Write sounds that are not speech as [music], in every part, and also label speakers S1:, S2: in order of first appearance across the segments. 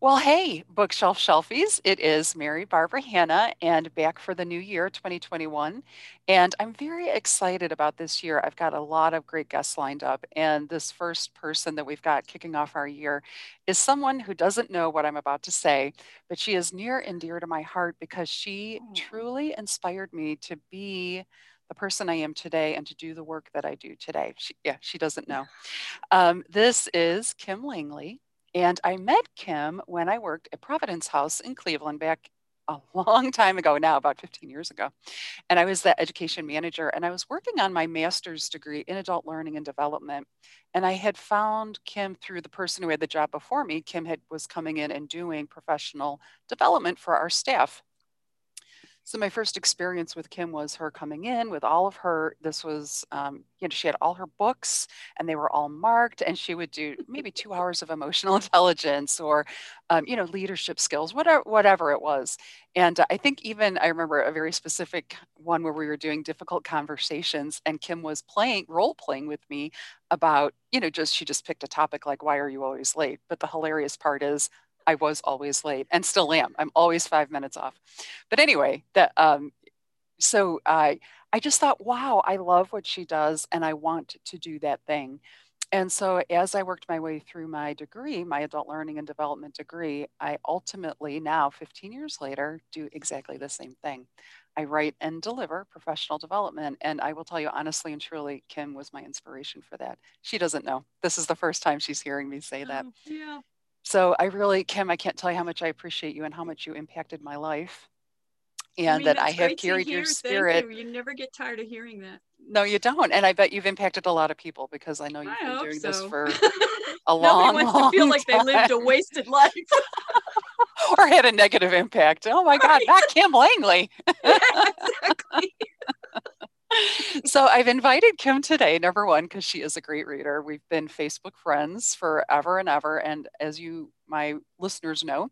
S1: Well, hey, Bookshelf Shelfies. It is Mary Barbara Hanna and back for the new year, 2021. And I'm very excited about this year. I've got a lot of great guests lined up. And this first person that we've got kicking off our year is someone who doesn't know what I'm about to say, but she is near and dear to my heart because she
S2: Oh.
S1: truly inspired me to be the person I am today and to do the work that I do today. She, yeah, she doesn't know. [laughs] Um, this is Kim Langley. And I met Kim when I worked at Providence House in Cleveland back a [laughs] long time ago now, about 15 years ago. And I was the education manager and I was working on my master's degree in adult learning and development. And I had found Kim through the person who had the job before me. Kim had was coming in and doing professional development for our staff. So my first experience with Kim was her coming in with all of her, this was, um, you know, she had all her books and they were all marked and she would do maybe two hours of emotional [laughs] intelligence or, um, you know, leadership skills, whatever, whatever it was. And I think even I remember a very specific one where we were doing difficult conversations and Kim was playing, role playing with me about, you know, just, she just picked a topic like, why are you always late? But the hilarious part is I was always late and still am. I'm always five minutes off. But anyway, that um, so I I just thought, wow, I love what she does and I want to do that thing. And so as I worked my way through my degree, my adult learning and development degree, I ultimately now 15 years later do exactly the same thing. I write and deliver professional development. And I will tell you honestly and truly, Kim was my inspiration for that. She doesn't know. This is the first time she's hearing me say that.
S2: Oh, yeah.
S1: So I really, Kim, I can't tell you how much I appreciate you and how much you impacted my life
S2: I
S1: and
S2: mean,
S1: that I have carried your spirit.
S2: you. You never get tired of hearing that.
S1: No, you don't. And I bet you've impacted a lot of people because I know you've
S2: I
S1: been doing this for [laughs] a
S2: Nobody
S1: long,
S2: wants to feel
S1: long
S2: like they lived a wasted life. [laughs]
S1: or had a negative impact. Oh my God, not Kim Langley. [laughs]
S2: Yeah, exactly.
S1: So I've invited Kim today, number one, because she is a great reader. We've been Facebook friends forever and ever. And as you, my listeners know,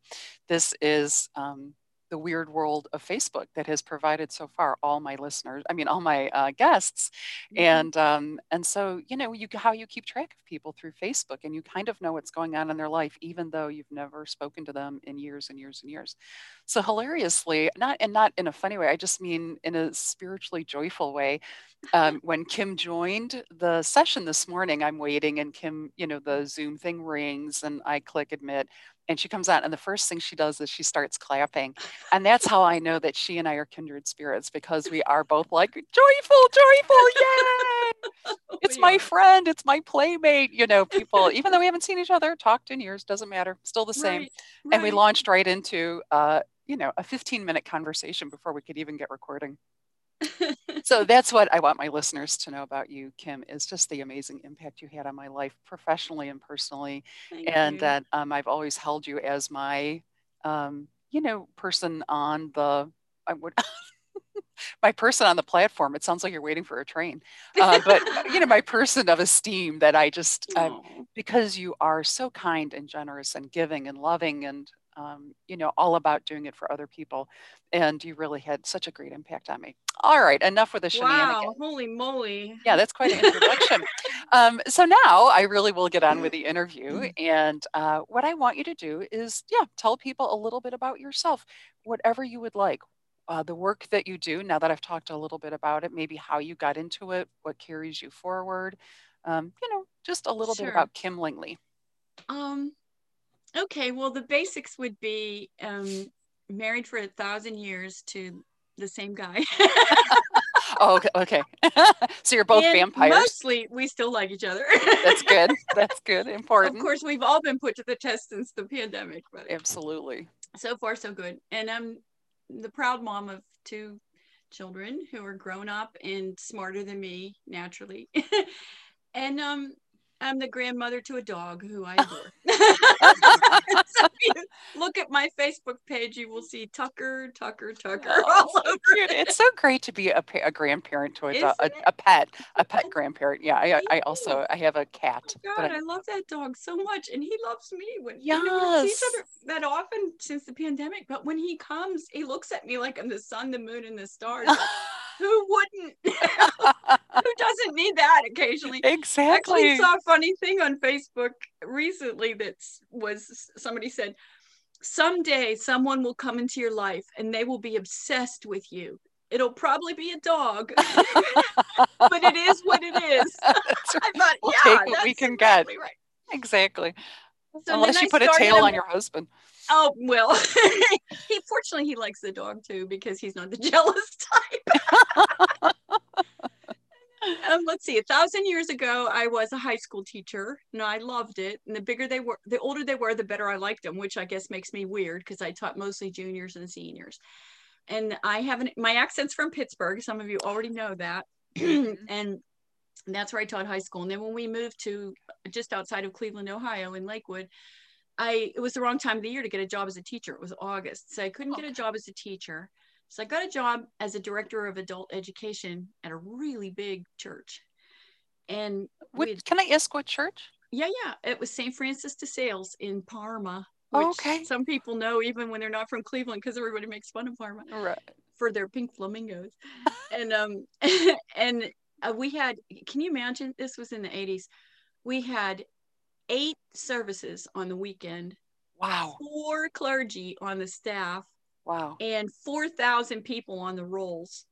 S1: this is um, the weird world of Facebook that has provided so far all my listeners, I mean, all my uh, guests.
S2: Mhm.
S1: And um, and so, you know, you how you keep track of people through Facebook and you kind of know what's going on in their life, even though you've never spoken to them in years and years and years. So hilariously, not and not in a funny way, I just mean in a spiritually joyful way um, [laughs] when Kim joined the session this morning, I'm waiting and Kim, you know, the Zoom thing rings and I click admit and she comes out and the first thing she does is she starts clapping. And that's how I know that she and I are kindred spirits because we are both like joyful, joyful, yay! [laughs] It's my friend, it's my playmate, you know, people, even though we haven't seen each other, talked in years, doesn't matter, still the same.
S2: Right.
S1: And we launched right into uh, you know, a 15 minute conversation before we could even get recording. [laughs] So that's what I want my listeners to know about you, Kim, is just the amazing impact you had on my life professionally and personally.
S2: Thank
S1: And
S2: you.
S1: that um, I've always held you as my, um, you know, person on the, I would, [laughs] my person on the platform. It sounds like you're waiting for a train. Uh, but, you know, my [laughs] person of esteem that I just, um, because you are so kind and generous and giving and loving and, um, you know, all about doing it for other people. And you really had such a great impact on me. All right, enough with the shenanigans.
S2: Wow. Holy moly. [laughs]
S1: Yeah, that's quite an introduction. [laughs] um, so now I really will get on with the interview. And uh, what I want you to do is, yeah, tell people a little bit about yourself, whatever you would like. Uh, the work that you do, now that I've talked a little bit about it, maybe how you got into it, what carries you forward, um, you know, just a little bit about Kim Langley.
S2: Um, okay, well, the basics would be um, married for a thousand years to the same guy. [laughs]
S1: Oh, okay. okay. [laughs] so you're both
S2: and
S1: vampires.
S2: mostly we still like each other.
S1: That's good. [laughs] That's good. Important.
S2: Of course, we've all been put to the test since the pandemic, but
S1: Absolutely.
S2: so far so good. And I'm the proud mom of two children who are grown up and smarter than me naturally. and um I'm the grandmother to a dog who I [laughs] adore. so [laughs] look at my Facebook page, you will see Tucker, Tucker, Tucker oh, all
S1: Oh,
S2: over.
S1: cute. It's so great to be a, pa- a grandparent to a, do-
S2: Isn't
S1: a, a pet, a pet [laughs] grandparent. Yeah, I, I also I have a cat.
S2: Oh God,
S1: but
S2: I love that dog so much, and he loves me. When you know, each other that often since the pandemic, but when he comes, he looks at me like I'm the sun, the moon, and the stars. Who wouldn't? [laughs] who doesn't need that occasionally? Actually,
S1: exactly.
S2: saw a funny thing on Facebook recently that was somebody said, someday someone will come into your life and they will be obsessed with you. It'll probably be a dog, [laughs] but it is what it is. [laughs]
S1: right.
S2: I thought,
S1: We'll
S2: yeah,
S1: take what we can
S2: exactly
S1: get.
S2: Right.
S1: Exactly.
S2: So
S1: Unless you
S2: I
S1: put a tail on your husband.
S2: Oh well, [laughs] he fortunately he likes the dog too because he's not the [laughs] jealous type. [laughs] um, let's see. A thousand years ago, I was a high school teacher, and I loved it. And the bigger they were, the older they were, the better I liked them, which I guess makes me weird because I taught mostly juniors and seniors. And I haven't. My accent's from Pittsburgh. Some of you already know that, [clears throat] and that's where I taught high school. And then when we moved to just outside of Cleveland, Ohio, in Lakewood, I it was the wrong time of the year to get a job as a teacher. It was August, so I couldn't get a job as a teacher. So I got a job as a director of adult education at a really big church. And
S1: What, can I ask what church?
S2: yeah, yeah, it was St. Francis de Sales in Parma, which
S1: Oh, okay.
S2: some people know even when they're not from Cleveland because everybody makes fun of Parma
S1: Right.
S2: for their pink flamingos. [laughs] and um [laughs] and uh, we had can you imagine this was in the 80s. We had eight services on the weekend,
S1: Wow.
S2: four clergy on the staff,
S1: Wow.
S2: and 4,000 people on the rolls.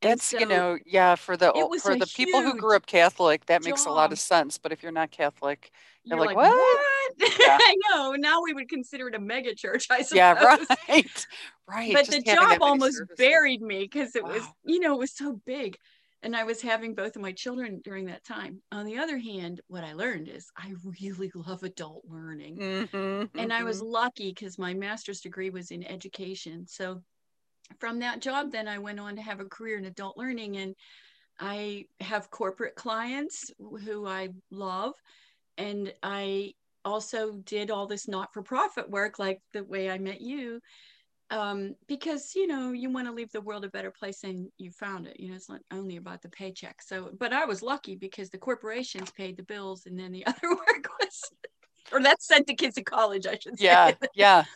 S1: That's, you know, yeah, for the
S2: it
S1: ol-
S2: was
S1: for the people who grew up Catholic, that makes a lot of sense. But if you're not Catholic,
S2: you're
S1: like,
S2: like,
S1: "What?"
S2: what? [laughs]
S1: Yeah.
S2: I know. Now we would consider it a mega church, I suppose.
S1: yeah, right. [laughs] Right.
S2: But
S1: just
S2: the job almost
S1: services.
S2: buried me because it was, you know, it was so big. And I was having both of my children during that time. On the other hand, what I learned is I [laughs] really love adult learning.
S1: Mhm,
S2: and I was
S1: mhm.
S2: lucky because my master's degree was in education. So from that job, then I went on to have a career in adult learning, and I have corporate clients who I love, and I also did all this not-for-profit work, like the way I met you. Um, because you know you want to leave the world a better place than you found it. You know it's not only about the paycheck. So, but I was lucky because the corporations paid the bills, and then the [laughs] other work was, or that sent the kids to college, I should say
S1: Yeah, yeah. [laughs]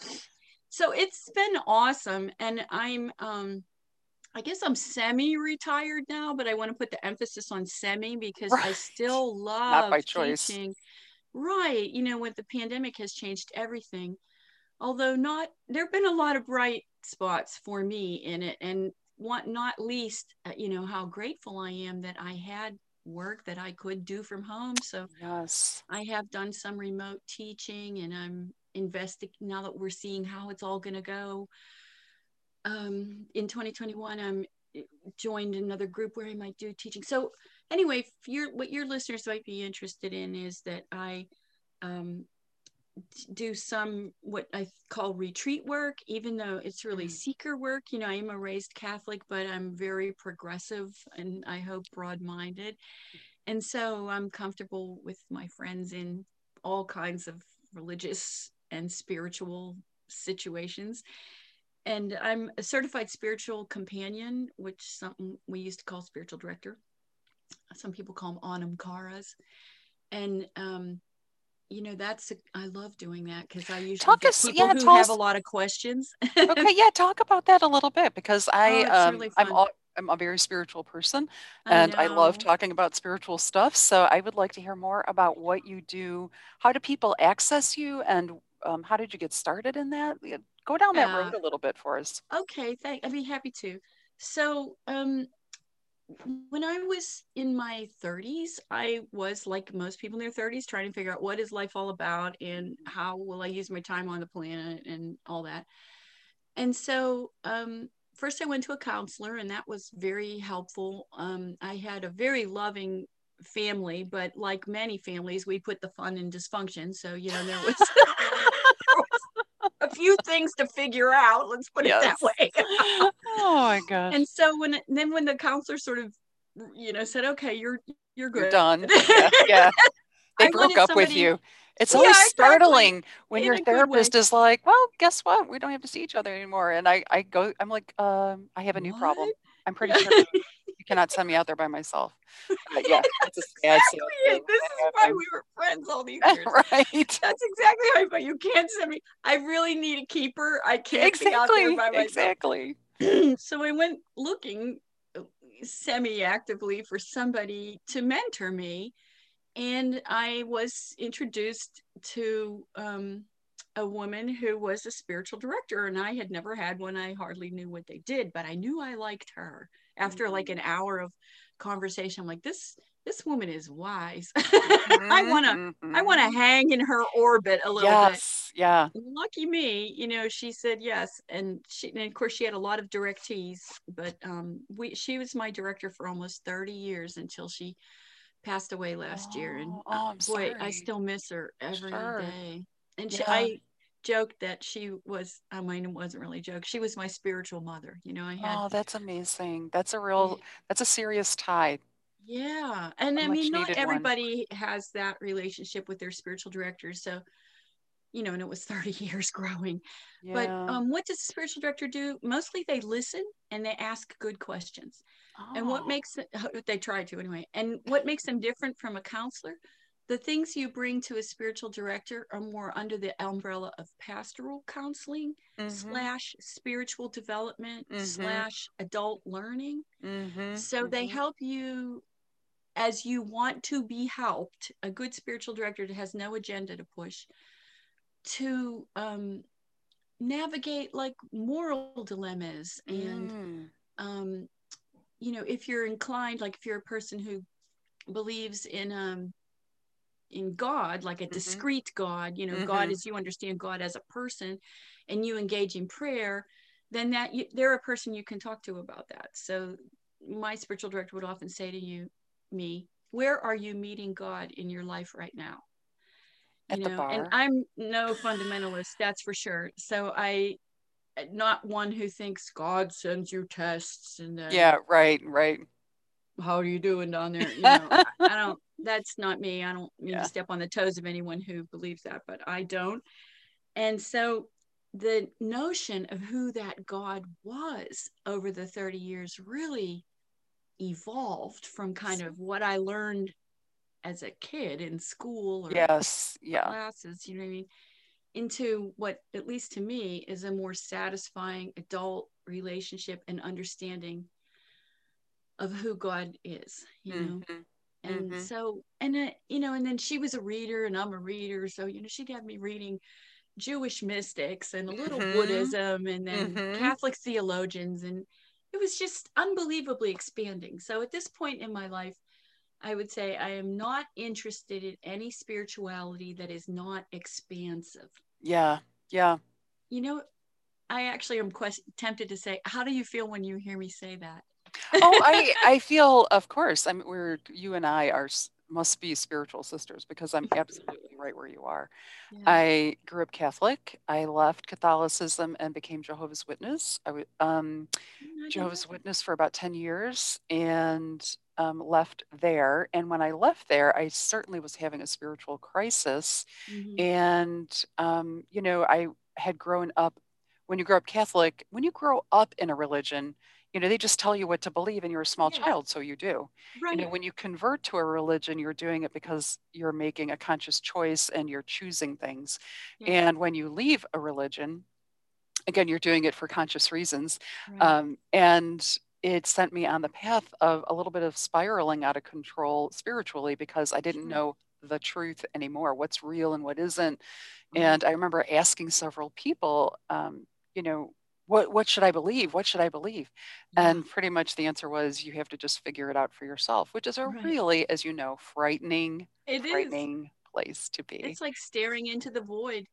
S2: so it's been awesome and i'm um i guess i'm semi-retired now but i want to put the emphasis on semi because i still love
S1: by choice.
S2: teaching right you know with the pandemic has changed everything although not there have been a lot of bright spots for me in it and what not least uh, you know how grateful i am that i had work that i could do from home so
S1: Yes.
S2: I have done some remote teaching and I'm investing now that we're seeing how it's all going to go. Um, in 2021, I'm eh, joined another group where I might do teaching. So anyway, your what your listeners might be interested in is that I um, do some what I call retreat work, even though it's really
S1: Mm.
S2: seeker work. You know, I am a raised Catholic, but I'm very progressive and I hope broad-minded and so i'm comfortable with my friends in all kinds of religious and spiritual situations and i'm a certified spiritual companion which something we used to call spiritual director some people call them anam caras and um you know that's I love doing that because i usually
S1: Talk
S2: get
S1: us-
S2: people
S1: yeah,
S2: who have
S1: us-
S2: a lot of questions
S1: Okay, [laughs] yeah, talk about that a little bit because I
S2: Oh,
S1: um
S2: really
S1: I'm all, I'm a very spiritual person and I love talking about spiritual stuff. So I would like to hear more about what you do. How do people access you and um, how did you get started in that? Go down that road a little bit for us.
S2: Okay, thank. I'd be happy to. So, um, when I was in my 30s, I was like most people in their 30s, trying to figure out what is life all about and how will I use my time on the planet and all that. And so, um, first I went to a counselor, and that was very helpful. Um, I had a very loving family, but like many families, we put the fun in dysfunction. So, you know, there was, there was a few things to figure out. Let's put it that way. [laughs]
S1: Oh my gosh.
S2: and so when then when the counselor sort of you know said okay you're you're good
S1: You're done. [laughs] Yeah, yeah. They
S2: I
S1: broke up with you. It's
S2: Yeah,
S1: always
S2: exactly.
S1: startling when
S2: In
S1: your
S2: a good way.
S1: therapist is like, "Well, guess what? We don't have to see each other anymore." And I, I go, I'm like, um, I have a new problem. I'm pretty [laughs] sure you cannot send me out there by myself. But yeah, it's a sad, [laughs] sad
S2: Yeah, this is why
S1: um,
S2: we were friends all these [laughs] years
S1: right.
S2: that's exactly right but you can't send me i really need a keeper i can't be out
S1: Exactly.
S2: there by myself
S1: Exactly. [clears throat]
S2: so I went looking uh, semi actively for somebody to mentor me. And I was introduced to um, a woman who was a spiritual director and I had never had one. I hardly knew what they did, but I knew I liked her. After like an hour of conversation, I'm like, this this woman is wise. [laughs] Mm-hmm, I want to mm-hmm. I want to hang in her orbit a little
S1: yes,
S2: bit.
S1: Yeah.
S2: Lucky me, you know, she said yes and she and of course she had a lot of directees, but um we she was my director for almost 30 years until she passed away last
S1: oh,
S2: year and
S1: oh, uh, boy,
S2: sorry. I still miss her every
S1: sure.
S2: day. And she, yeah. I joked that she was i mean it wasn't really a joke she was my spiritual mother you know i had
S1: oh that's amazing that's a real that's a serious tie
S2: yeah and i mean not everybody one. has that relationship with their spiritual directors so you know and it was [laughs] 30 years growing yeah. but um, what does a spiritual director do mostly they listen and they ask good questions oh. and what oh. makes it, [laughs] they try to anyway and what makes them different from a counselor the things you bring to a spiritual director are more under the umbrella of pastoral counseling mm-hmm. slash spiritual development mm-hmm. slash adult learning mm-hmm. so they mm-hmm. help you as you want to be helped a good spiritual director has no agenda to push to um, navigate like moral dilemmas and mm. um, you know if you're inclined like if you're a person who believes in um in God, like a mm-hmm. discrete God, you know, mm-hmm. God as you understand God as a person, and you engage in prayer, then that you, they're a person you can talk to about that. So my spiritual director would often say to you, me, where are you meeting God in your life right now?
S1: At you know,
S2: and I'm no fundamentalist, that's for sure. So I not one who thinks God sends you tests and then,
S1: yeah, right, right.
S2: How are you doing down there? You know, [laughs] I, I don't that's not me. I don't mean yeah. to step on the toes of anyone who believes that, but I don't. And so the notion of who that God was over the 30 years really evolved from kind of what I learned as a kid in school or
S1: yes, yeah.
S2: classes, you know what I mean, into what, at least to me, is a more satisfying adult relationship and understanding of who God is, you know. Mm-hmm and mm-hmm. so and uh, you know and then she was a reader and i'm a reader so you know she'd have me reading jewish mystics and a little mm-hmm. buddhism and then mm-hmm. catholic theologians and it was just unbelievably expanding so at this point in my life i would say i am not interested in any spirituality that is not expansive
S1: yeah yeah
S2: you know i actually am quest- tempted to say how do you feel when you hear me say that
S1: oh, [laughs] I I feel of course. I'm we're you and I are must be spiritual sisters because I'm [laughs] absolutely right where you are. Yeah. I grew up Catholic. I left Catholicism and became Jehovah's Witness. I was um, oh, Jehovah's Witness for about 10 years and um, left there. And when I left there, I certainly was having a spiritual crisis. Mm-hmm. And, um, you know, I had grown up, when you grow up Catholic, when you grow up in a religion, you know they just tell you what to believe and you're a small yeah. child so you do right. you know when you convert to a religion you're doing it because you're making a conscious choice and you're choosing things yeah. and when you leave a religion again you're doing it for conscious reasons right. um, and it sent me on the path of a little bit of spiraling out of control spiritually because i didn't sure. know the truth anymore what's real and what isn't and i remember asking several people um, you know what what should I believe? What should I believe? Yeah. And pretty much the answer was you have to just figure it out for yourself, which is a right. really, as you know, frightening,
S2: it
S1: frightening
S2: is.
S1: place to be.
S2: It's like staring into the void.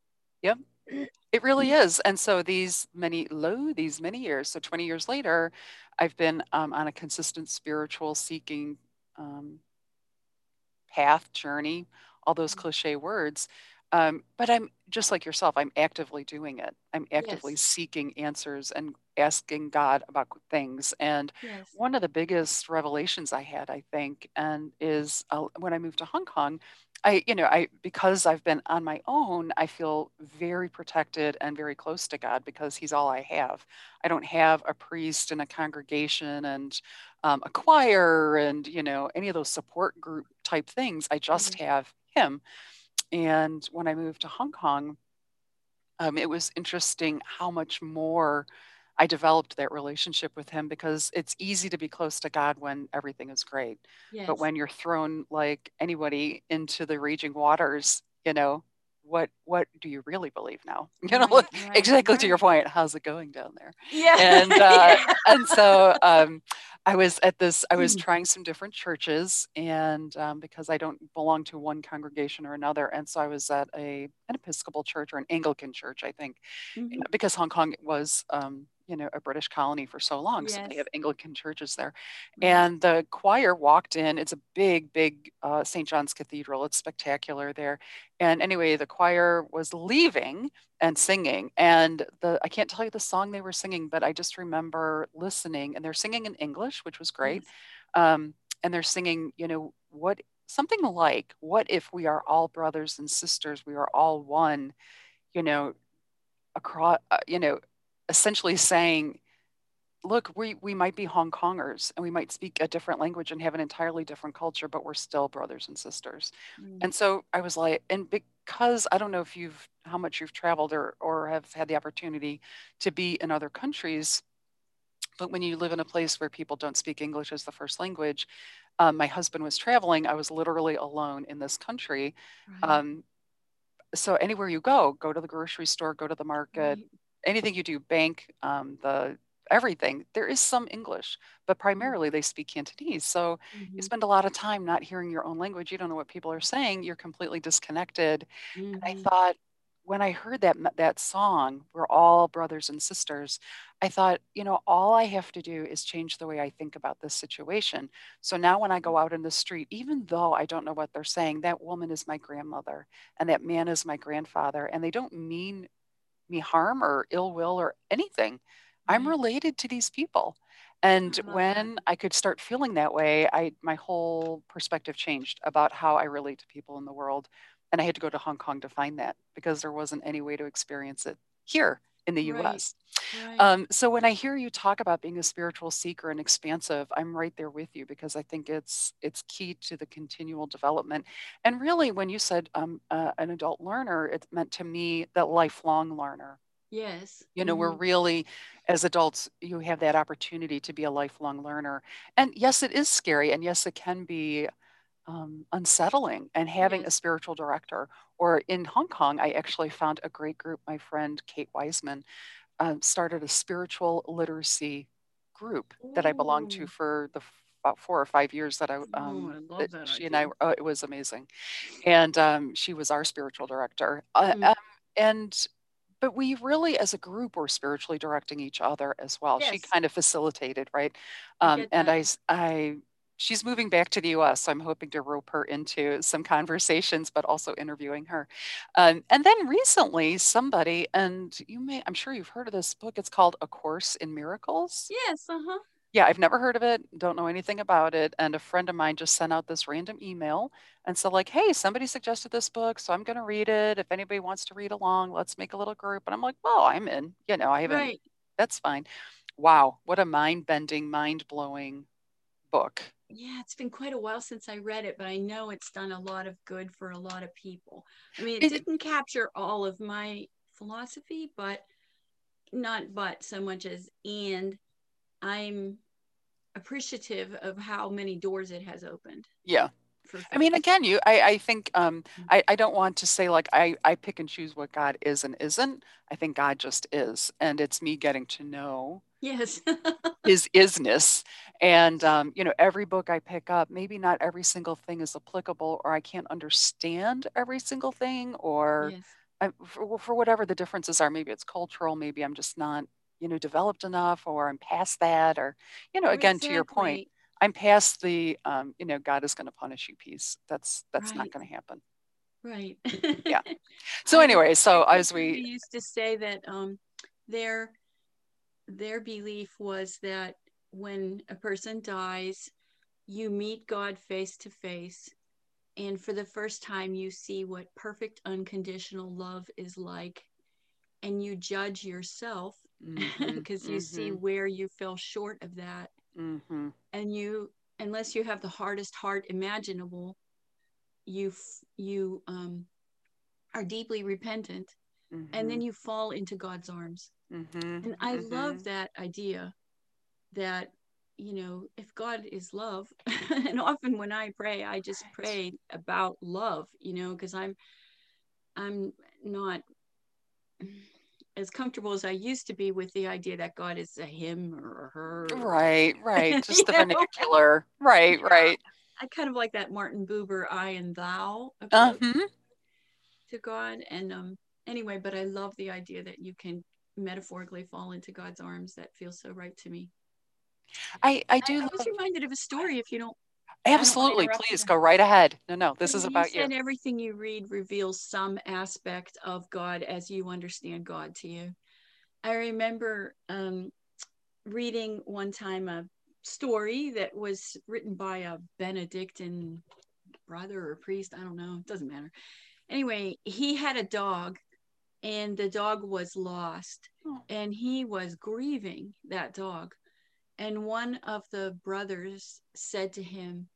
S1: Yep. [clears throat] It really is. And so these many low, these many years, so 20 years later, I've been um, on a consistent spiritual seeking um, path, journey, all those mm. cliche words. Um, but I'm just like yourself, I'm actively doing it. I'm actively yes. seeking answers and asking God about things. And yes. one of the biggest revelations I had, I think, and is uh, when I moved to Hong Kong, I, you know, I because I've been on my own, I feel very protected and very close to God because He's all I have. I don't have a priest and a congregation and um, a choir and you know any of those support group type things. I just mm-hmm. have Him. And when I moved to Hong Kong, um, it was interesting how much more I developed that relationship with him because it's easy to be close to God when everything is great. Yes. But when you're thrown like anybody into the raging waters, you know, what what do you really believe now [laughs] you know
S2: Right, right,
S1: exactly to your point how's it going down there
S2: Yeah.
S1: and [laughs] uh,
S2: Yeah.
S1: and so um, I was at this. I was
S2: Mm.
S1: trying some different churches, and um, because I don't belong to one congregation or another, and so I was at a an Episcopal church or an Anglican church, I think,
S2: Mhm.
S1: because Hong Kong was. Um, you know, a British colony for so long, so they have Anglican churches there. And the choir walked in. It's a big, big uh, St. John's Cathedral. It's spectacular there. And anyway, the choir was leaving and singing. And the I can't tell you the song they were singing, but I just remember listening. And they're singing in English, which was great.
S2: Yes.
S1: Um, and they're singing, you know, what something like, "What if we are all brothers and sisters? We are all one." You know, across. Uh, you know, essentially saying look, we, we might be Hong Kongers and we might speak a different language and have an entirely different culture, but we're still brothers and sisters.
S2: Mm.
S1: And so I was like, and because I don't know if you've, how much you've traveled or, or have had the opportunity to be in other countries, but when you live in a place where people don't speak English as the first language, um, my husband was traveling. I was literally alone in this country.
S2: Right.
S1: Um, so anywhere you go, go to the grocery store, go to the market,
S2: Right.
S1: Anything you do, bank, um, the everything, there is some English, but primarily they speak Cantonese. So you
S2: Mhm.
S1: spend a lot of time not hearing your own language. You don't know what people are saying. You're completely disconnected. And I
S2: Mhm.
S1: thought, when I heard that that song, "We're all brothers and sisters," I thought, you know, all I have to do is change the way I think about this situation. So now when I go out in the street, even though I don't know what they're saying, that woman is my grandmother and that man is my grandfather, and they don't mean me harm or ill will or anything. I'm
S2: mm-hmm.
S1: related to these people. And
S2: that.
S1: when I could start feeling that way, I my whole perspective changed about how I relate to people in the world. And I had to go to Hong Kong to find that because there wasn't any way to experience it here in the
S2: Right.
S1: US.
S2: Right.
S1: Um, so when I hear you talk about being a spiritual seeker and expansive, I'm right there with you because I think it's it's key to the continual development. And really, when you said um, uh, an adult learner, it meant to me that lifelong learner.
S2: yes.
S1: You know, we're
S2: Mhm.
S1: really, as adults, you have that opportunity to be a lifelong learner. And yes, it is scary. And yes, it can be um, unsettling. And having a spiritual director, or in Hong Kong, I actually found a great group. My friend Kate Wiseman um, started a spiritual literacy group that I belonged to for the about four or five years that I um,
S2: I love
S1: that
S2: that
S1: she and I oh, it was amazing and um, she was our spiritual director. Uh,
S2: Mm.
S1: um, and but we really, as a group, were spiritually directing each other as well. She kind of facilitated, right? Um, and I, I, I, she's moving back to the U.S., so I'm hoping to rope her into some conversations, but also interviewing her. Um, and then recently, somebody, and you may, I'm sure you've heard of this book. It's called A Course in Miracles.
S2: Yes. Uh huh.
S1: Yeah, I've never heard of it, don't know anything about it. And a friend of mine just sent out this random email and said, like, hey, somebody suggested this book, so I'm going to read it. If anybody wants to read along, let's make a little group. And I'm like, well, I'm in. You know, I haven't,
S2: Right.
S1: that's fine. Wow, what a mind bending, mind blowing book.
S2: Yeah, it's been quite a while since I read it, but I know it's done a lot of good for a lot of people. I mean, it
S1: It-
S2: didn't capture all of my philosophy, but not but so much as and I'm appreciative of how many doors it has opened
S1: Yeah.
S2: For
S1: I mean, again, you, I, I think, um,
S2: Mm.
S1: I, I don't want to say like I, I pick and choose what God is and isn't. I think God just is. And it's me getting to know
S2: Yes. [laughs]
S1: his isness. And, um, you know, every book I pick up, maybe not every single thing is applicable, or I can't understand every single thing, or
S2: yes.
S1: I, for, for whatever the differences are. Maybe it's cultural, maybe I'm just not, you know, developed enough, or I'm past that, or, you know, again, to your point,
S2: Exactly.
S1: I'm past the, um, you know, God is going to punish you piece. That's, that's not going to happen.
S2: Right.
S1: Yeah. [laughs] So anyway, so as we,
S2: used to say that um their their belief was that when a person dies, you meet God face to face, and for the first time you see what perfect unconditional love is like, and you judge yourself [laughs] because you see
S1: mhm,
S2: where you fell short of that,
S1: mhm,
S2: and you unless you have the hardest heart imaginable, you f- you um are deeply repentant and then you fall into God's arms.
S1: mhm,
S2: And I love
S1: mhm.
S2: that idea that, you know, if God is love, [laughs] and often when I pray, I just pray about love, you know, because I'm, I'm, not as comfortable as I used to be with the idea that God is a him or a her.
S1: Right, right. [laughs] Just the vernacular. Right, yeah. right.
S2: I kind of like that Martin Buber I and thou uh-huh. to God. And um anyway, but I love the idea that you can metaphorically fall into God's arms. That feels so right to me.
S1: I I do.
S2: I, I was reminded of a story. If you don't
S1: Absolutely. Please go right ahead. No, no, this is about
S2: you. And everything you read reveals some aspect of God as you understand God to you. I remember um, reading one time a story that was written by a Benedictine brother or priest. I don't know. It doesn't matter. Anyway, he had a dog and the dog was lost oh. and he was grieving that dog and one of the brothers said to him,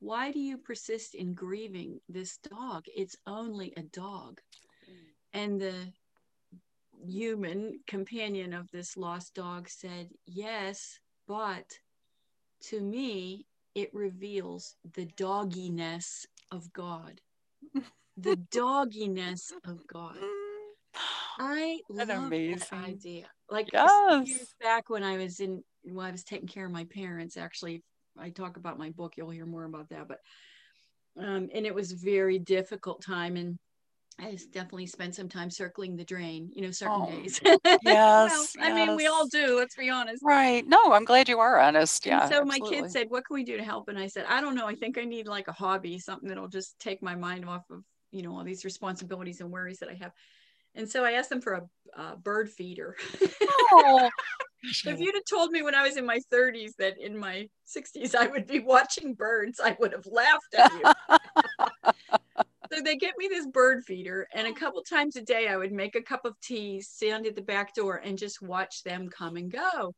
S2: Why do you persist in grieving this dog? It's only a dog. And the human companion of this lost dog said, Yes, but to me, it reveals the dogginess of God. the [laughs] dogginess of God. I love amazing. that idea. Like yes. years back when I was in when I was taking care of my parents, actually, I talk about my book. You'll hear more about that. But um, and it was very difficult time, and I definitely spent some time circling the drain. You know, certain oh, days. [laughs]
S1: yes, well,
S2: I mean, we all do. Let's be honest.
S1: Right. No, I'm glad you are honest. Yeah.
S2: And so absolutely. my kid said, "What can we do to help?" And I said, "I don't know. I think I need like a hobby, something that'll just take my mind off of you know all these responsibilities and worries that I have." And so I asked them for a, a bird feeder. Oh, [laughs] if you'd have told me when I was in my 30s that in my 60s I would be watching birds, I would have laughed at you. [laughs] so they get me this bird feeder, and a couple times a day I would make a cup of tea, stand at the back door, and just watch them come and go.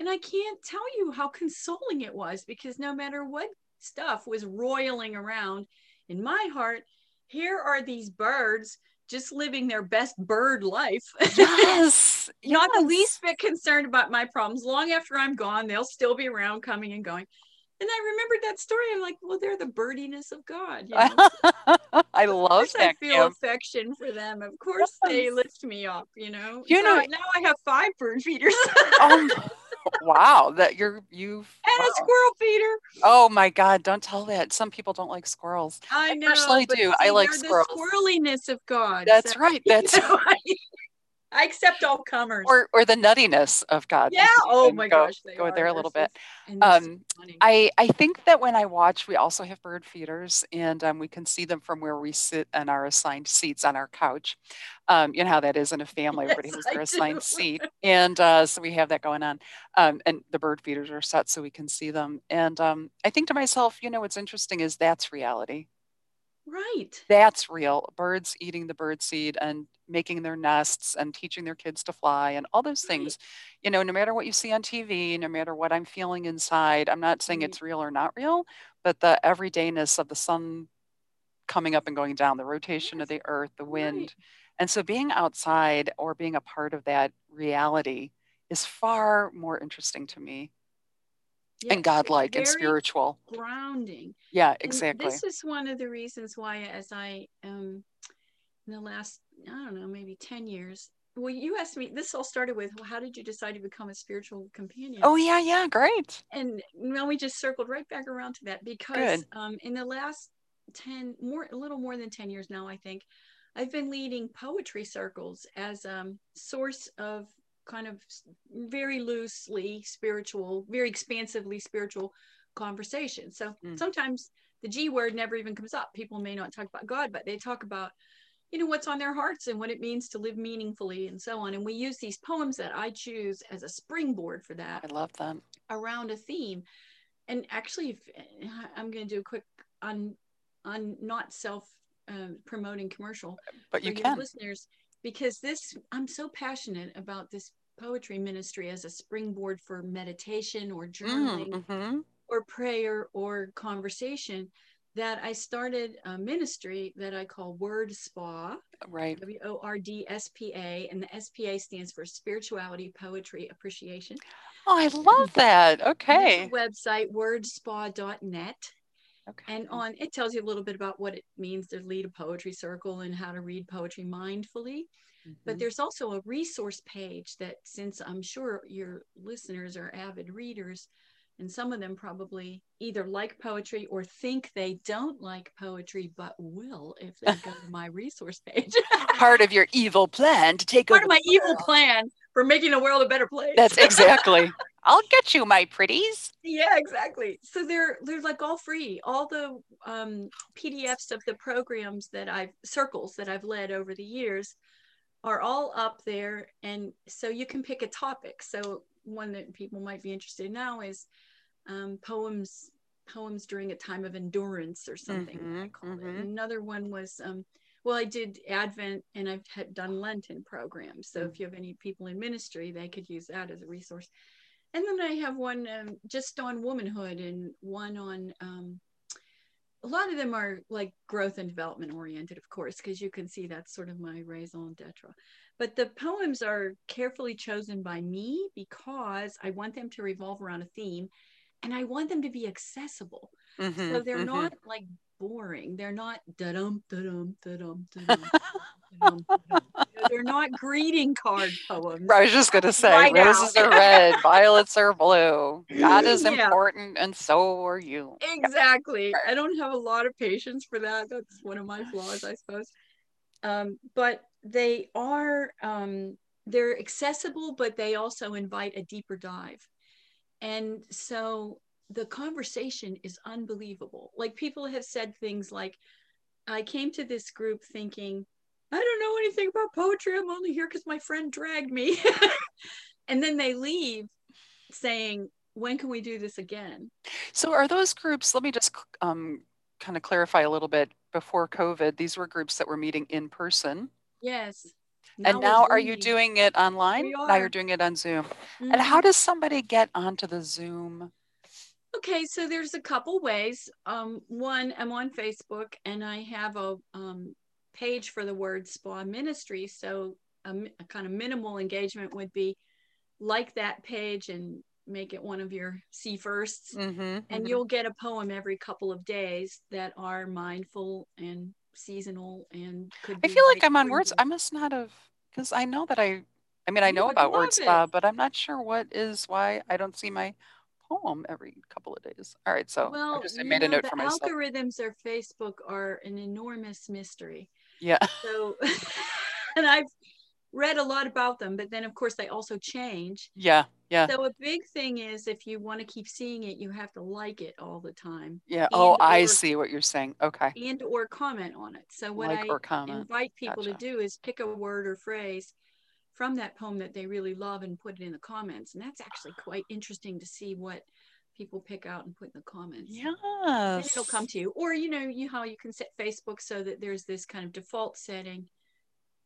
S2: And I can't tell you how consoling it was because no matter what stuff was roiling around in my heart, here are these birds just living their best bird life. [laughs]
S1: Yes.
S2: Not yes. the least bit concerned about my problems. Long after I'm gone, they'll still be around coming and going. And I remembered that story. I'm like, well, they're the birdiness of God. You
S1: know? [laughs] I love that.
S2: I feel Kim. affection for them. Of course, yes. they lift me up. You know. You so know. Now I have five bird feeders. [laughs]
S1: um, [laughs] wow, that you're you've
S2: and
S1: wow.
S2: a squirrel feeder.
S1: Oh my God! Don't tell that. Some people don't like squirrels.
S2: I know. I do. See, I like squirrels. The squirreliness of God.
S1: That's so, right. [laughs] That's. You know, I,
S2: I accept all comers.
S1: Or or the nuttiness of God.
S2: Yeah. Oh my
S1: go,
S2: gosh.
S1: Go there a little bit. Um, I I think that when I watch, we also have bird feeders, and um, we can see them from where we sit on our assigned seats on our couch. Um, you know how that is in a family; everybody yes, has their assigned seat, and uh, so we have that going on. Um, and the bird feeders are set so we can see them. And um, I think to myself, you know, what's interesting is that's reality.
S2: Right.
S1: That's real. Birds eating the bird seed and making their nests and teaching their kids to fly and all those things. You know, no matter what you see on TV, no matter what I'm feeling inside, I'm not saying it's real or not real, but the everydayness of the sun coming up and going down, the rotation yes. of the earth, the wind. Right. And so being outside or being a part of that reality is far more interesting to me yes, and godlike and spiritual
S2: grounding
S1: yeah exactly
S2: and this is one of the reasons why as i um in the last i don't know maybe 10 years well you asked me this all started with well, how did you decide to become a spiritual companion
S1: oh yeah yeah great
S2: and now we just circled right back around to that because um in the last 10 more a little more than 10 years now i think i've been leading poetry circles as a um, source of kind of very loosely spiritual, very expansively spiritual conversation. So mm. sometimes the G word never even comes up. People may not talk about God, but they talk about, you know, what's on their hearts and what it means to live meaningfully and so on. And we use these poems that I choose as a springboard for that.
S1: I love them.
S2: Around a theme. And actually, if, I'm going to do a quick on on not self uh, promoting commercial
S1: but you can
S2: listeners because this i'm so passionate about this poetry ministry as a springboard for meditation or mm, journaling mm-hmm. or prayer or conversation that I started a ministry that I call Word Spa.
S1: Right.
S2: W O R D S P A. And the S P A stands for Spirituality Poetry Appreciation.
S1: Oh, I love that. Okay.
S2: website, wordspa.net.
S1: Okay.
S2: And on it tells you a little bit about what it means to lead a poetry circle and how to read poetry mindfully. But
S1: Mhm.
S2: there's also a resource page that, since I'm sure your listeners are avid readers, and some of them probably either like poetry or think they don't like poetry, but will if they go to my resource page. [laughs]
S1: part of your evil plan to take
S2: Part
S1: over
S2: of my evil plan for making the world a better place.
S1: That's [laughs] exactly. I'll get you, my pretties.
S2: yeah exactly so they're they're like all free all the um, pdfs of the programs that i've circles that i've led over the years are all up there and so you can pick a topic so one that people might be interested in now is um, poems poems during a time of endurance or something i
S1: Mhm,
S2: called
S1: mhm.
S2: it another one was um, well i did advent and i've had done lenten programs so if you have any people in ministry they could use that as a resource and then I have one um, just on womanhood and one on um, a lot of them are like growth and development oriented, of course, because you can see that's sort of my raison d'etre. But the poems are carefully chosen by me because I want them to revolve around a theme and I want them to be accessible. So
S1: Mhm,
S2: they're
S1: mhm.
S2: not like boring. They're not da-dum, da-dum, da-dum, da-dum, da-dum, da-dum. You know, They're not greeting card poems.
S1: I was just gonna say,
S2: Right
S1: roses
S2: out.
S1: are red, violets are blue. God is [laughs]
S2: Yeah.
S1: important, and so are you.
S2: exactly i don't have a lot of patience for that that's one of my flaws i suppose um, but they are um, they're accessible but they also invite a deeper dive and so the conversation is unbelievable like people have said things like i came to this group thinking i don't know anything about poetry i'm only here because my friend dragged me [laughs] and then they leave saying when can we do this again
S1: So, are those groups? Let me just um, kind of clarify a little bit. Before COVID, these were groups that were meeting in person,
S2: Yes.
S1: And now are you doing it online? Now you're doing it on Zoom. And
S2: Mhm.
S1: how does somebody get onto the Zoom?
S2: Okay, so there's a couple ways. Um, one, I'm on Facebook and I have a um, page for the word spa ministry. So a, a kind of minimal engagement would be like that page and make it one of your see 1st
S1: Mm-hmm,
S2: And you'll get a poem every couple of days that are mindful and seasonal and could
S1: I feel like I'm on words. I must not have, because I know that I, I mean, I
S2: You
S1: know about Word Spa,
S2: it.
S1: but I'm not sure what is why I don't see my poem every couple of days. All right, so I
S2: Well,
S1: just I made a note
S2: the
S1: for myself.
S2: algorithms of Facebook are an enormous mystery.
S1: Yeah.
S2: So, [laughs] [laughs] and I've read a lot about them, but then of course they also change.
S1: Yeah, yeah,
S2: So a big thing is if you want to keep seeing it, you have to like it all the time
S1: yeah. Oh,
S2: and
S1: I
S2: or-
S1: see what you're saying. Okay.
S2: and or comment on it. So what
S1: Like
S2: I invite people
S1: Gotcha.
S2: to do is pick a word or phrase from that poem that they really love and put it in the comments. And that's actually quite interesting to see what people pick out and put in the comments.
S1: Yeah.
S2: It'll come to you. Or you know, you how you can set Facebook so that there's this kind of default setting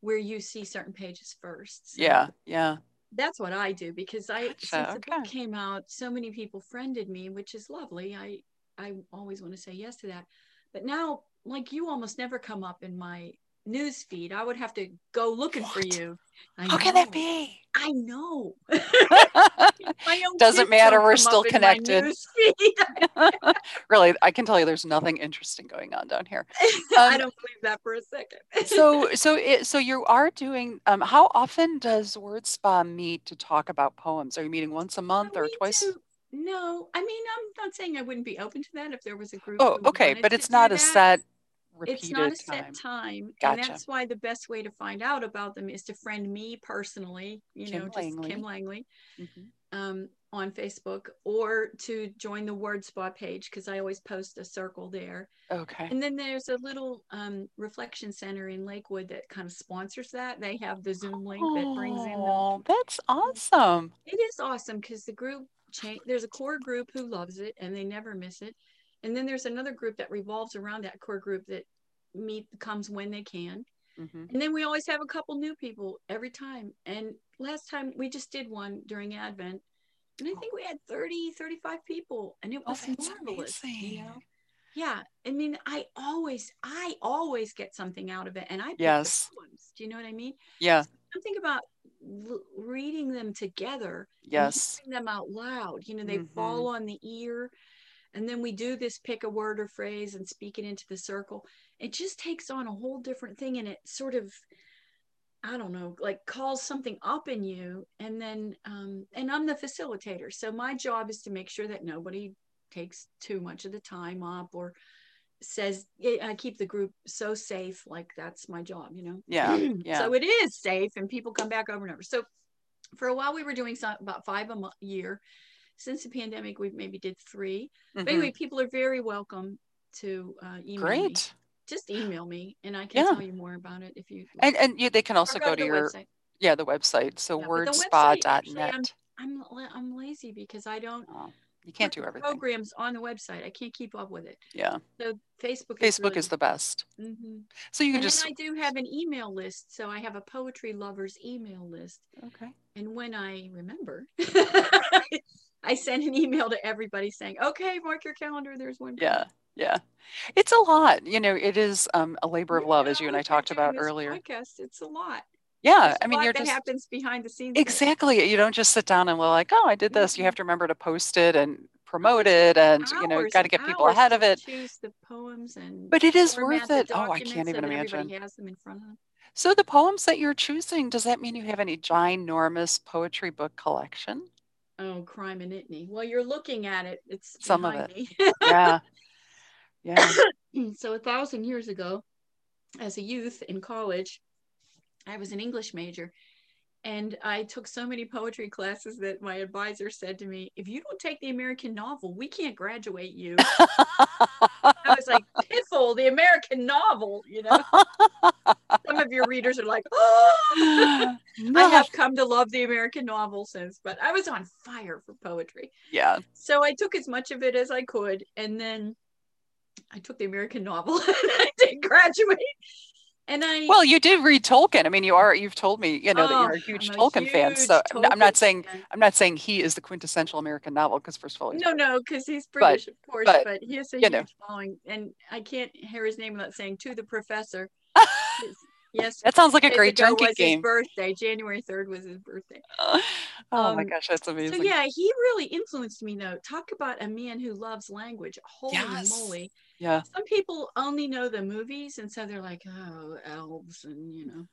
S2: where you see certain pages first. So
S1: Yeah, yeah.
S2: That's what I do because I
S1: Gotcha,
S2: since the book came out, so many people friended me, which is lovely. I I always want to say yes to that. But now like you almost never come up in my news feed. I would have to go looking for you. I
S1: How can that be?
S2: I know. [laughs]
S1: Doesn't matter, we're still
S2: up in my
S1: connected. [laughs] [laughs] really, I can tell you there's nothing interesting going on down here.
S2: I
S1: Um,
S2: don't believe that for a second.
S1: so so it, so you are doing um how often does word spa meet to talk about poems are you meeting once a month or twice
S2: do- No, I mean, I'm not saying I wouldn't be open to that if there was a group.
S1: oh okay but it's not a set repeated
S2: It's not a
S1: time
S2: set time,
S1: Gotcha.
S2: and that's why the best way to find out about them is to friend me personally. You
S1: Kim
S2: know, just Kim
S1: Langley.
S2: Langley
S1: Mhm.
S2: um, on Facebook, or to join the Word Spa page because I always post a circle there.
S1: okay
S2: And then there's a little um, reflection center in Lakewood that kind of sponsors that. They have the Zoom link that brings in the
S1: oh that's awesome
S2: it is awesome because the group change there's a core group who loves it and they never miss it and then there's another group that revolves around that core group that meet comes when they can
S1: Mhm.
S2: and then we always have a couple new people every time and last time we just did one during advent and i think we had 30 35 people and it
S1: oh
S2: was
S1: that's
S2: marvelous
S1: amazing
S2: you know yeah i mean i always i always get something out of it and i
S1: Yes.
S2: poems. do you know what i mean
S1: yeah
S2: something about reading them together
S1: yes
S2: them out loud. You know, they
S1: Mhm.
S2: fall on the ear. And then we do this pick a word or phrase and speak it into the circle. It just takes on a whole different thing and it sort of i don't know like calls something up in you and then um, and i'm the facilitator. So my job is to make sure that nobody takes too much of the time up or says i keep the group so safe like that's my job you know?
S1: Yeah [clears throat] yeah.
S2: so it is safe and people come back over and over. So for a while we were doing some, about five a month, year since the pandemic we've maybe did 3
S1: Mhm.
S2: but anyway people are very welcome to uh, email me
S1: great
S2: just email me and I can
S1: Yeah.
S2: tell you more about it if you
S1: and and you, they can also go to
S2: the
S1: your
S2: website.
S1: yeah the website so
S2: Yeah, but the website, actually,
S1: wordspa.net
S2: I'm I'm lazy because I don't
S1: oh, you can't do everything
S2: programs on the website. I can't keep up with it.
S1: yeah
S2: So Facebook
S1: facebook
S2: is, really,
S1: is the best
S2: Mm-hmm.
S1: so you can
S2: And
S1: just
S2: I do have an email list, so I have a poetry lovers email list.
S1: okay
S2: And when I remember, [laughs] I send an email to everybody saying, "Okay, mark your calendar. There's one." coming."
S1: yeah yeah it's a lot you know it is um, a labor of love as you and i talked about earlier
S2: Podcast, it's a lot.
S1: yeah
S2: There's
S1: i mean you're
S2: that
S1: just
S2: happens behind the scenes.
S1: exactly you don't just sit down and we're like oh i did this you
S2: Mhm.
S1: have to remember to post it and promote
S2: it
S1: and
S2: takes
S1: you know got to get people ahead of it
S2: Choose the poems and
S1: but it is worth it oh i can't even imagine
S2: has them in front of them.
S1: so the poems that you're choosing does that mean you have any ginormous poetry book collection
S2: Oh, crime and itney. Well, you're looking at it. It's
S1: Some of
S2: it. [laughs]
S1: yeah yeah [clears throat]
S2: so a thousand years ago, as a youth in college, I was an English major. And I took so many poetry classes that my advisor said to me, if you don't take the American novel, we can't graduate you. [laughs] I was like, piffle, the American novel, you know. [laughs] Some of your readers are like, oh, [gasps] [gasps] I have come to love the American novel since, but I was on fire for poetry.
S1: yeah
S2: So I took as much of it as I could, and then I took the American novel [laughs] and I did graduate. And I
S1: well you did read tolkien i mean you are you've told me you know that
S2: Oh,
S1: you're a huge
S2: I'm
S1: tolkien fan
S2: huge
S1: so I'm not- i'm not saying
S2: fan.
S1: i'm not saying he is the quintessential american novel because first of all he's
S2: No, no, because he's British, of course,
S1: but,
S2: but, he has a huge
S1: know.
S2: following, and I can't hear his name without saying to the professor. [laughs] Yes,
S1: that sounds like a great drinking
S2: was
S1: game
S2: his birthday. January third was his birthday. [laughs]
S1: oh my
S2: Um,
S1: gosh that's amazing
S2: So yeah, he really influenced me. Though, talk about a man who loves language. Holy
S1: Yes.
S2: moly!
S1: yeah
S2: Some people only know the movies, and so they're like, oh, elves, and you know.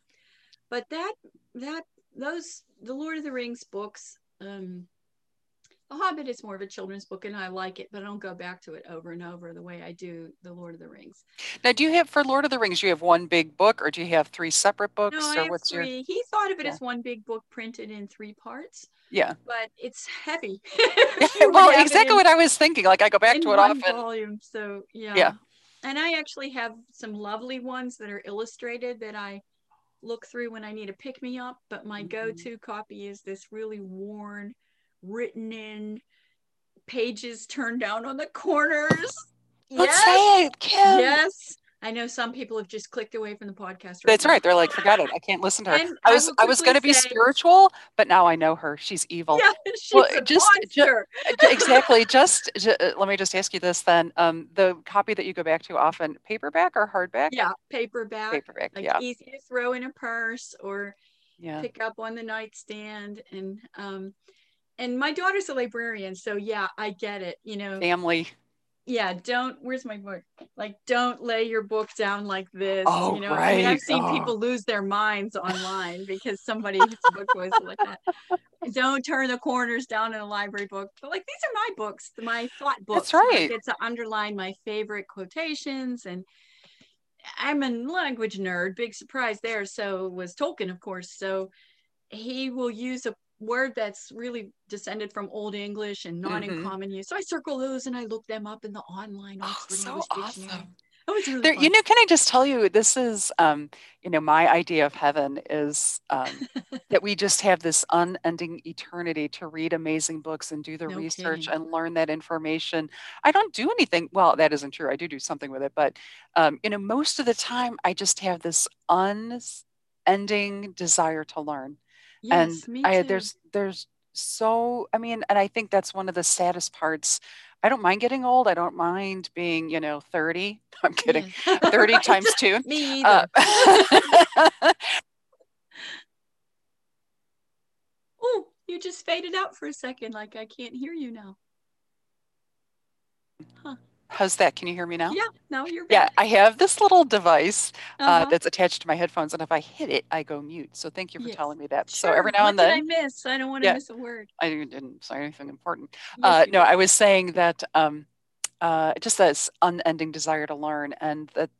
S2: But that that those the Lord of the Rings books, um, The Hobbit is more of a children's book, and I like it, but I don't go back to it over and over the way I do the Lord of the Rings.
S1: now do you have for lord of the rings Do you have one big book or do you have three separate books
S2: No, I have
S1: what's your
S2: three. He thought of it
S1: Yeah.
S2: as one big book printed in three parts,
S1: yeah
S2: but it's heavy. [laughs] [laughs]
S1: well exactly what i was thinking like i go back to it often
S2: volume. So yeah.
S1: Yeah.
S2: And I actually have some lovely ones that are illustrated that I look through when I need a pick me up. But my
S1: Mhm.
S2: go-to copy is this really worn, written in pages turned down on the corners.
S1: let's
S2: yes.
S1: say it kim
S2: Yes. I know some people have just clicked away from the podcast.
S1: That's
S2: now.
S1: right. They're like, forget it. I can't listen to her.
S2: And
S1: I
S2: I
S1: was
S2: will
S1: I was going to be spiritual, but now I know her. She's evil.
S2: Yeah, [laughs] she's
S1: Well,
S2: a
S1: just-
S2: monster.
S1: Exactly. Just, ju- uh, let me just ask you this then. Um, the copy that you go back to often, paperback or hardback?
S2: yeah, paperback.
S1: Paperback.
S2: Like
S1: yeah.
S2: easy to throw in a purse or
S1: Yeah.
S2: pick up on the nightstand and um and my daughter's a librarian so yeah i get it you know
S1: Family.
S2: yeah don't where's my book like don't lay your book down like this
S1: Oh,
S2: you know i mean
S1: right.
S2: i've seen
S1: Oh.
S2: people lose their minds online because somebody's book was like that don't turn the corners down in a library book but like these are my books my thought books
S1: That's right.
S2: I get to underline my favorite quotations and i'm a language nerd big surprise there so was tolkien of course so he will use a word that's really descended from old english and not in
S1: Mhm.
S2: common use so i circle those and i look them up in the online
S1: Oh,
S2: oxford
S1: so
S2: english
S1: awesome.
S2: dictionary oh it's really
S1: There, you know, can I just tell you, this is, um, you know, my idea of heaven is um, [laughs] that we just have this unending eternity to read amazing books and do the
S2: No
S1: research
S2: kidding.
S1: and learn that information. I don't do anything. Well, that isn't true. I do do something with it, but um, you know, most of the time, I just have this unending desire to learn
S2: yes
S1: and
S2: me
S1: I
S2: too.
S1: there's there's so I mean, and I think that's one of the saddest parts. I don't mind getting old. I don't mind being, you know, 30. [laughs] I'm kidding.
S2: Yes. [laughs]
S1: 30 [laughs] times two.
S2: me
S1: Uh,
S2: either oh you just faded out for a second like i can't hear you now
S1: How's that? Can you hear me now?
S2: Yeah, no, you're
S1: Yeah. I have this little device uh,
S2: Uh-huh.
S1: that's attached to my headphones, and if I hit it, I go mute. So thank you for
S2: Yes.
S1: telling me that. So every now
S2: what
S1: and
S2: did I miss? I don't want to
S1: yeah,
S2: miss a word.
S1: I didn't say anything important.
S2: Yes,
S1: Uh, no. I was saying that um, uh, just this unending desire to learn, and that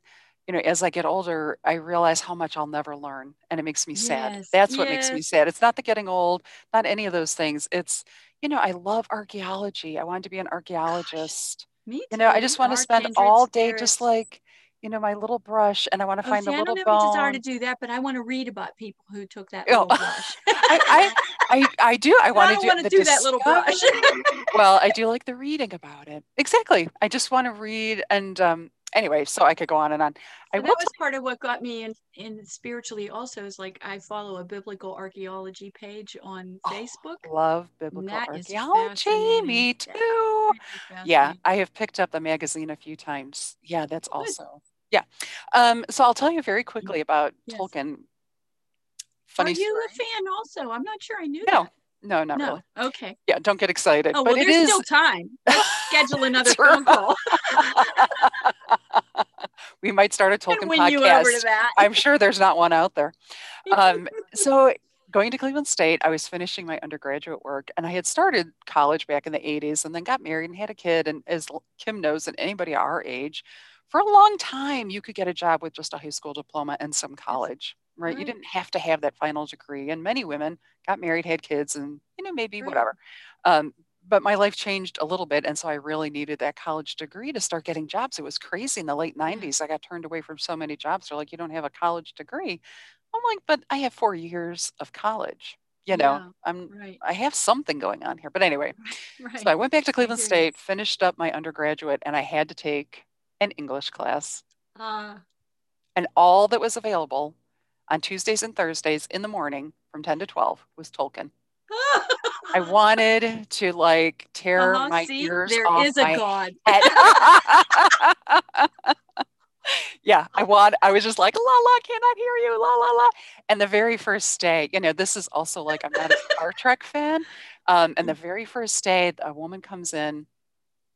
S1: you know, as I get older, I realize how much I'll never learn, and it makes me sad.
S2: Yes,
S1: That's what makes me sad. It's not the getting old, not any of those things. It's you know, I love archaeology. I wanted to be an
S2: Gosh, me
S1: You know, I just want to spend all day just like, you know, my little brush, and I want to
S2: Oh,
S1: find
S2: see,
S1: a
S2: I don't
S1: little
S2: have a desire to do that, but I want to read about people who took that
S1: Oh,
S2: little [laughs] brush.
S1: I, I, I, I do. I [laughs] want
S2: I
S1: to do
S2: want to do that little brush. [laughs]
S1: Well, I do like the reading about it. Exactly. I just want to read, and um, anyway, so I could go on and on. I
S2: So that was part of what got me in, in spiritually also is like I follow a biblical archaeology page on
S1: Oh,
S2: Facebook.
S1: love biblical archaeology. Me too. Yeah. I have picked up the magazine a few times. Yeah, that's
S2: Good.
S1: also. Yeah. Um, so I'll tell you very quickly about
S2: Yes.
S1: Tolkien.
S2: Are you
S1: story.
S2: a fan also? I'm not sure I knew
S1: No,
S2: that.
S1: No, not
S2: No.
S1: really.
S2: Okay.
S1: Yeah, don't get excited.
S2: Oh,
S1: But
S2: well, there's
S1: is.
S2: still time. Let's schedule [laughs] another phone call. [laughs]
S1: We might start a Tolkien
S2: win you over to
S1: podcast. I'm sure there's not one out there. Um, [laughs] so going to Cleveland State, I was finishing my undergraduate work and I had started college back in the 80s and then got married and had a kid. And as Kim knows, and anybody our age, for a long time, you could get a job with just a high school diploma and some college, right? You didn't have to have that final degree. And many women got married, had kids, and, you know, maybe
S2: Right.
S1: whatever. Um, but my life changed a little bit. And so I really needed that college degree to start getting jobs. It was crazy in the late
S2: Yeah.
S1: 90s. I got turned away from so many jobs. They're like, you don't have a college degree. I'm like, but I have four years of college. You know,
S2: Yeah.
S1: I'm
S2: Right.
S1: I have something going on here. But anyway, [laughs] so I went back to Cleveland. State, finished up my undergraduate, and I had to take an English class.
S2: Uh,
S1: And all that was available on Tuesdays and Thursdays in the morning from 10 to 12 was Tolkien. [laughs] I wanted to like tear
S2: uh-huh.
S1: my
S2: See,
S1: ears
S2: there
S1: off
S2: is a God. [laughs]
S1: yeah, I want I was just like, la la, cannot hear you, la la la. And the very first day, you know, this is also like I'm not a Star Trek fan. Um, and the very first day, a woman comes in,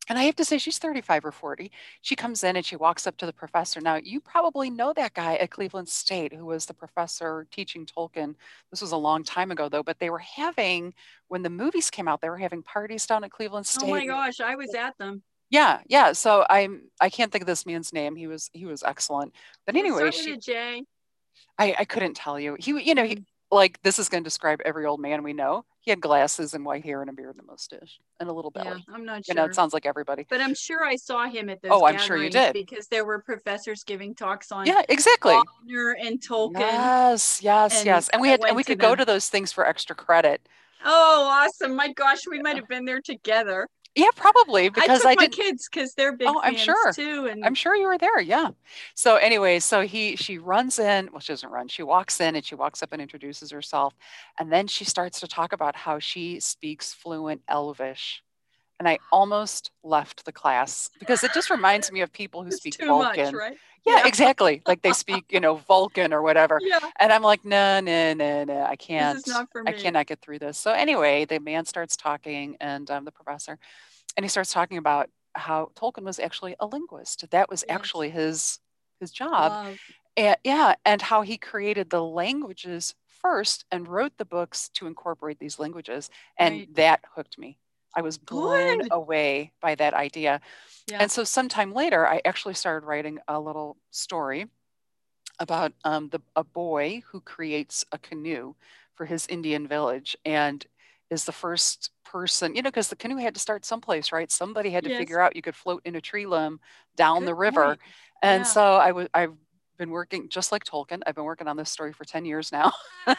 S1: and I have to say she's 35 or 40. She comes in and she walks up to the professor. Now, you probably know that guy at Cleveland State who was the professor teaching Tolkien. This was a long time ago, though, but they were having, when the movies came out, they were having parties down at Cleveland State.
S2: Oh my gosh, I was at them.
S1: Yeah, yeah. So I'm I can't think of this man's name. He was he was excellent. But anyway, she
S2: a J?
S1: I I couldn't tell you. He you know he
S2: Mm.
S1: Like this is going to describe every old man we know. He had glasses and white hair and a beard and a mustache and a little belly. Yeah.
S2: I'm not sure.
S1: You know, it sounds like everybody.
S2: But I'm sure I saw him at those
S1: Oh, I'm sure you did.
S2: because there were professors giving talks on
S1: Yeah, exactly.
S2: Faulkner and Tolkien,
S1: Yes, yes,
S2: and
S1: yes. And we had and we could go to those things for extra credit.
S2: Oh, awesome. My gosh, we might have been there together.
S1: Yeah, probably
S2: I
S1: because
S2: took
S1: I
S2: my
S1: didn't
S2: kids because they're big
S1: Oh, I'm
S2: fans
S1: sure.
S2: too. and I'm
S1: sure you were there. Yeah. So anyway, so he she runs in, well, she doesn't run. She walks in and she walks up and introduces herself. And then she starts to talk about how she speaks fluent Elvish. And I almost left the class because it just reminds me of people who
S2: it's
S1: speak
S2: too much,
S1: Vulcan.
S2: right?
S1: Yeah,
S2: Yeah.
S1: exactly. Like they speak, you know, Vulcan or whatever. [laughs]
S2: Yeah.
S1: And I'm like, no, no, no, no, I can't.
S2: is not for
S1: I cannot get through this. So anyway, the man starts talking and um, the professor, and he starts talking about how Tolkien was actually a linguist. That was
S2: Yes.
S1: actually his his job.
S2: Love.
S1: And yeah, and how he created the languages first and wrote the books to incorporate these languages. And
S2: Right.
S1: that hooked me. I was blown
S2: Good.
S1: away by that idea.
S2: Yeah.
S1: And so sometime later, I actually started writing a little story about um, the a boy who creates a canoe for his Indian village and is the first person, you know, because the canoe had to start someplace, right? Somebody had to
S2: Yes.
S1: figure out you could float in a tree limb down
S2: Good
S1: the river.
S2: point.
S1: And
S2: Yeah.
S1: so I was I've been working just like Tolkien. I've been working on this story for 10 years now. [laughs]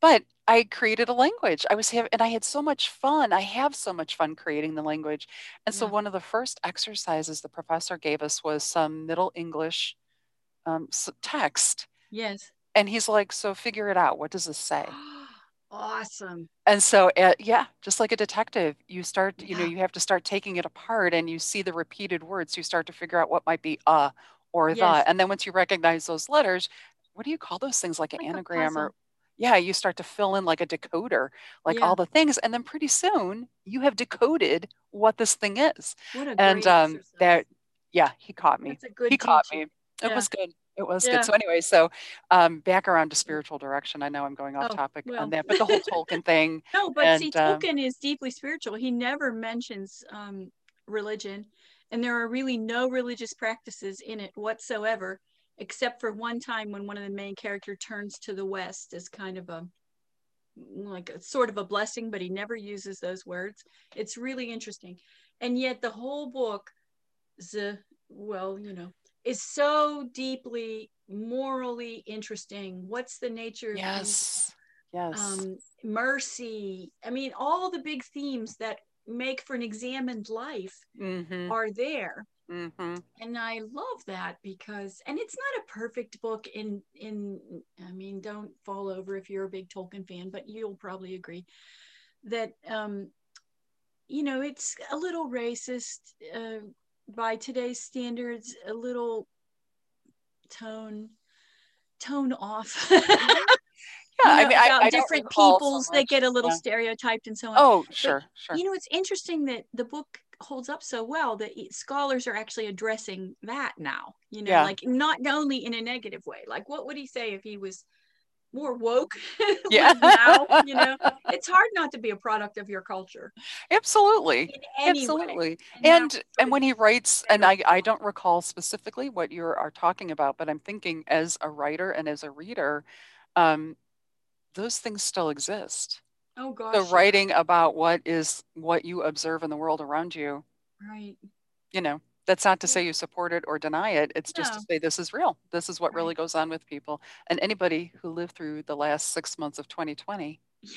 S1: but I created a language. I was having, and I had so much fun. I have so much fun creating the language. And so one of the first exercises the professor gave us was some Middle English um, text.
S2: Yes.
S1: And he's like, so figure it out. What does this say? [gasps]
S2: awesome.
S1: And so, uh, yeah, just like a detective, you start, you know, you have to start taking it apart and you see the repeated words. You start to figure out what might be uh or the. And then once you recognize those letters, what do you call those things? Like an
S2: Like
S1: anagram or, yeah, you start to fill in like a decoder, like
S2: Yeah.
S1: all the things. And then pretty soon you have decoded what this thing is.
S2: What a
S1: And
S2: great
S1: um, that, yeah, he caught me.
S2: That's a good
S1: he caught me. It
S2: Yeah.
S1: was good. It was
S2: Yeah.
S1: good. So anyway, so um, back around to spiritual direction. I know I'm going off
S2: Oh,
S1: topic
S2: well.
S1: on that, but the whole Tolkien thing. [laughs]
S2: No, but
S1: And,
S2: see,
S1: um,
S2: Tolkien is deeply spiritual. He never mentions um, religion, and there are really no religious practices in it whatsoever, except for one time when one of the main character turns to the west as kind of a like a sort of a blessing, but he never uses those words. It's really interesting, and yet the whole book, the well, you know, is so deeply morally interesting. What's the nature of evil?
S1: Yes. Yes.
S2: um, mercy. I mean, all the big themes that make for an examined life
S1: mm-hmm.
S2: are there.
S1: Mm-hmm.
S2: And I love that because, and it's not a perfect book in, in, I mean, don't fall over if you're a big Tolkien fan, but you'll probably agree that, um, you know, it's a little racist uh, by today's standards, a little tone, tone off. [laughs]
S1: Yeah.
S2: you
S1: I mean,
S2: about
S1: I don't
S2: different
S1: so
S2: peoples they
S1: much.
S2: get a little
S1: Yeah.
S2: stereotyped and so on
S1: Oh, sure, sure.
S2: you know it's interesting that the book holds up so well that scholars are actually addressing that now you know
S1: Yeah.
S2: like not only in a negative way like what would he say if he was more woke [laughs]
S1: Yeah.
S2: now you know [laughs] it's hard not to be a product of your culture
S1: Absolutely.
S2: any way
S1: Absolutely. And and when he writes, and I. I don't recall specifically what you are talking about, but I'm thinking as a writer and as a reader, um, those things still exist.
S2: oh gosh yeah,
S1: writing about what is what you observe in the world around you,
S2: right
S1: you know, that's not to say you support it or deny it. It's just to say this is real. This is what really goes on with people. And anybody who lived through the last six months of 2020,
S2: yeah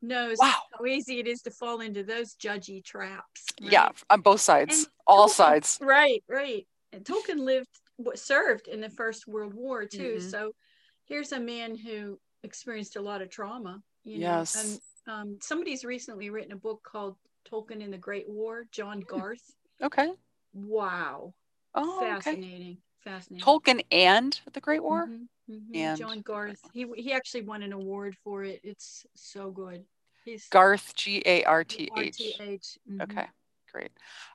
S2: knows
S1: wow.
S2: how easy it is to fall into those judgy traps
S1: Yeah, on both sides,
S2: And
S1: all
S2: Tolkien-
S1: sides.
S2: Right, right. And Tolkien lived, served in the First World War too.
S1: Mhm.
S2: So here's a man who experienced a lot of trauma. You
S1: Yes.
S2: know, and um, somebody's recently written a book called Tolkien in the Great War. John Garth.
S1: Okay.
S2: Wow,
S1: Oh, okay.
S2: fascinating, fascinating.
S1: Tolkien and the Great War?
S2: Mhm, mhm.
S1: And
S2: John Garth. He he actually won an award for it. It's so good. He's
S1: Garth, G A R T H.
S2: Mhm.
S1: Okay, great.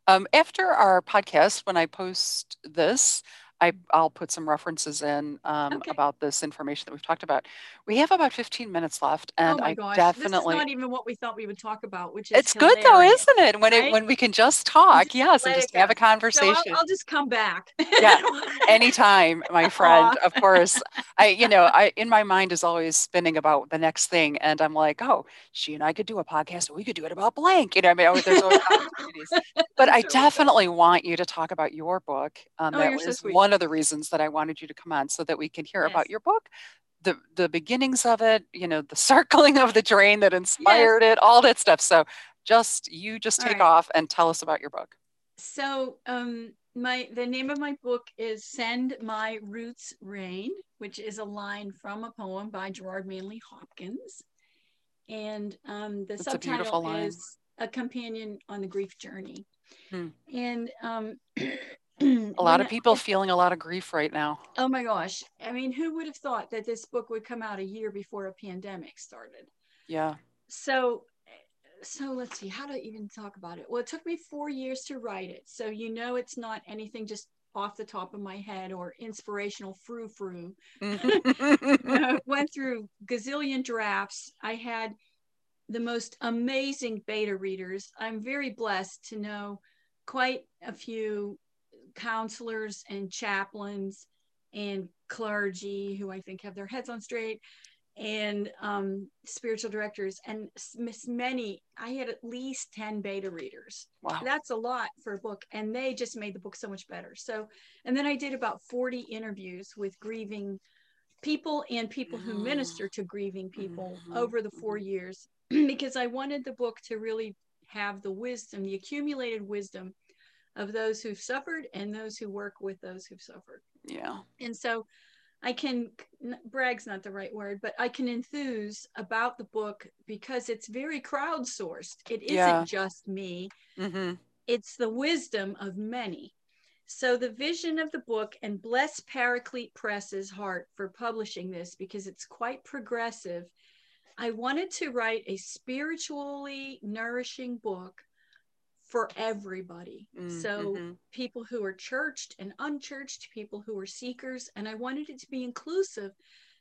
S1: Um, after our podcast, when I post this, I, I'll put some references in um,
S2: Okay.
S1: about this information that we've talked about. We have about 15 minutes left,
S2: Oh
S1: and
S2: my
S1: I
S2: gosh,
S1: definitely.
S2: this is not even what we thought we would talk about, which is
S1: it's good though, isn't it? When it when we can just talk,
S2: just
S1: yes, and just have a conversation.
S2: So I'll, I'll just come back.
S1: Yeah, [laughs] anytime my friend of course i you know [laughs] i in my mind is always spinning about the next thing and i'm like oh she and i could do a podcast we could do it about blank you know i mean oh, there's always opportunities but [laughs] i definitely want you to talk about your book um,
S2: Oh,
S1: that
S2: you're so
S1: was
S2: sweet.
S1: One of the reasons that i wanted you to come on so that we can hear
S2: Yes.
S1: about your book the the beginnings of it you know the [laughs] circling of the drain that inspired it all that stuff so just you just take
S2: right.
S1: off and tell us about your book
S2: So um my the name of my book is Send My Roots Rain, which is a line from a poem by Gerard Manley Hopkins. And um the
S1: That's
S2: subtitle
S1: line.
S2: is A Companion on the Grief Journey.
S1: Hmm.
S2: And um [clears throat] [clears throat]
S1: a lot of people feeling a lot of grief right now
S2: Oh my gosh. I mean, who would have thought that this book would come out a year before a pandemic started?
S1: yeah
S2: So so let's see how to even talk about it. Well, it took me 4 years to write it. So you know it's not anything just off the top of my head or inspirational frou frou. [laughs] I mm-hmm. [laughs] went through gazillion drafts. I had the most amazing beta readers. I'm very blessed to know quite a few counselors and chaplains and clergy who I think have their heads on straight and um, spiritual directors and s- many. I had at least 10 beta readers
S1: wow
S2: that's a lot for a book and they just made the book so much better so and then i did about 40 interviews with grieving people and people who
S1: Mm.
S2: minister to grieving people
S1: Mhm,
S2: over the four years [clears throat] because i wanted the book to really have the wisdom the accumulated wisdom of those who've suffered and those who work with those who've suffered
S1: yeah
S2: and so I can brag's not the right word, but I can enthuse about the book because it's very crowdsourced. It isn't
S1: Yeah.
S2: just me,
S1: Mm-hmm.
S2: it's the wisdom of many. So the vision of the book and bless Paraclete Press's heart for publishing this because it's quite progressive. I wanted to write a spiritually nourishing book for everybody.
S1: Mm,
S2: So
S1: mhm.
S2: people who are churched and unchurched, people who are seekers, and I wanted it to be inclusive.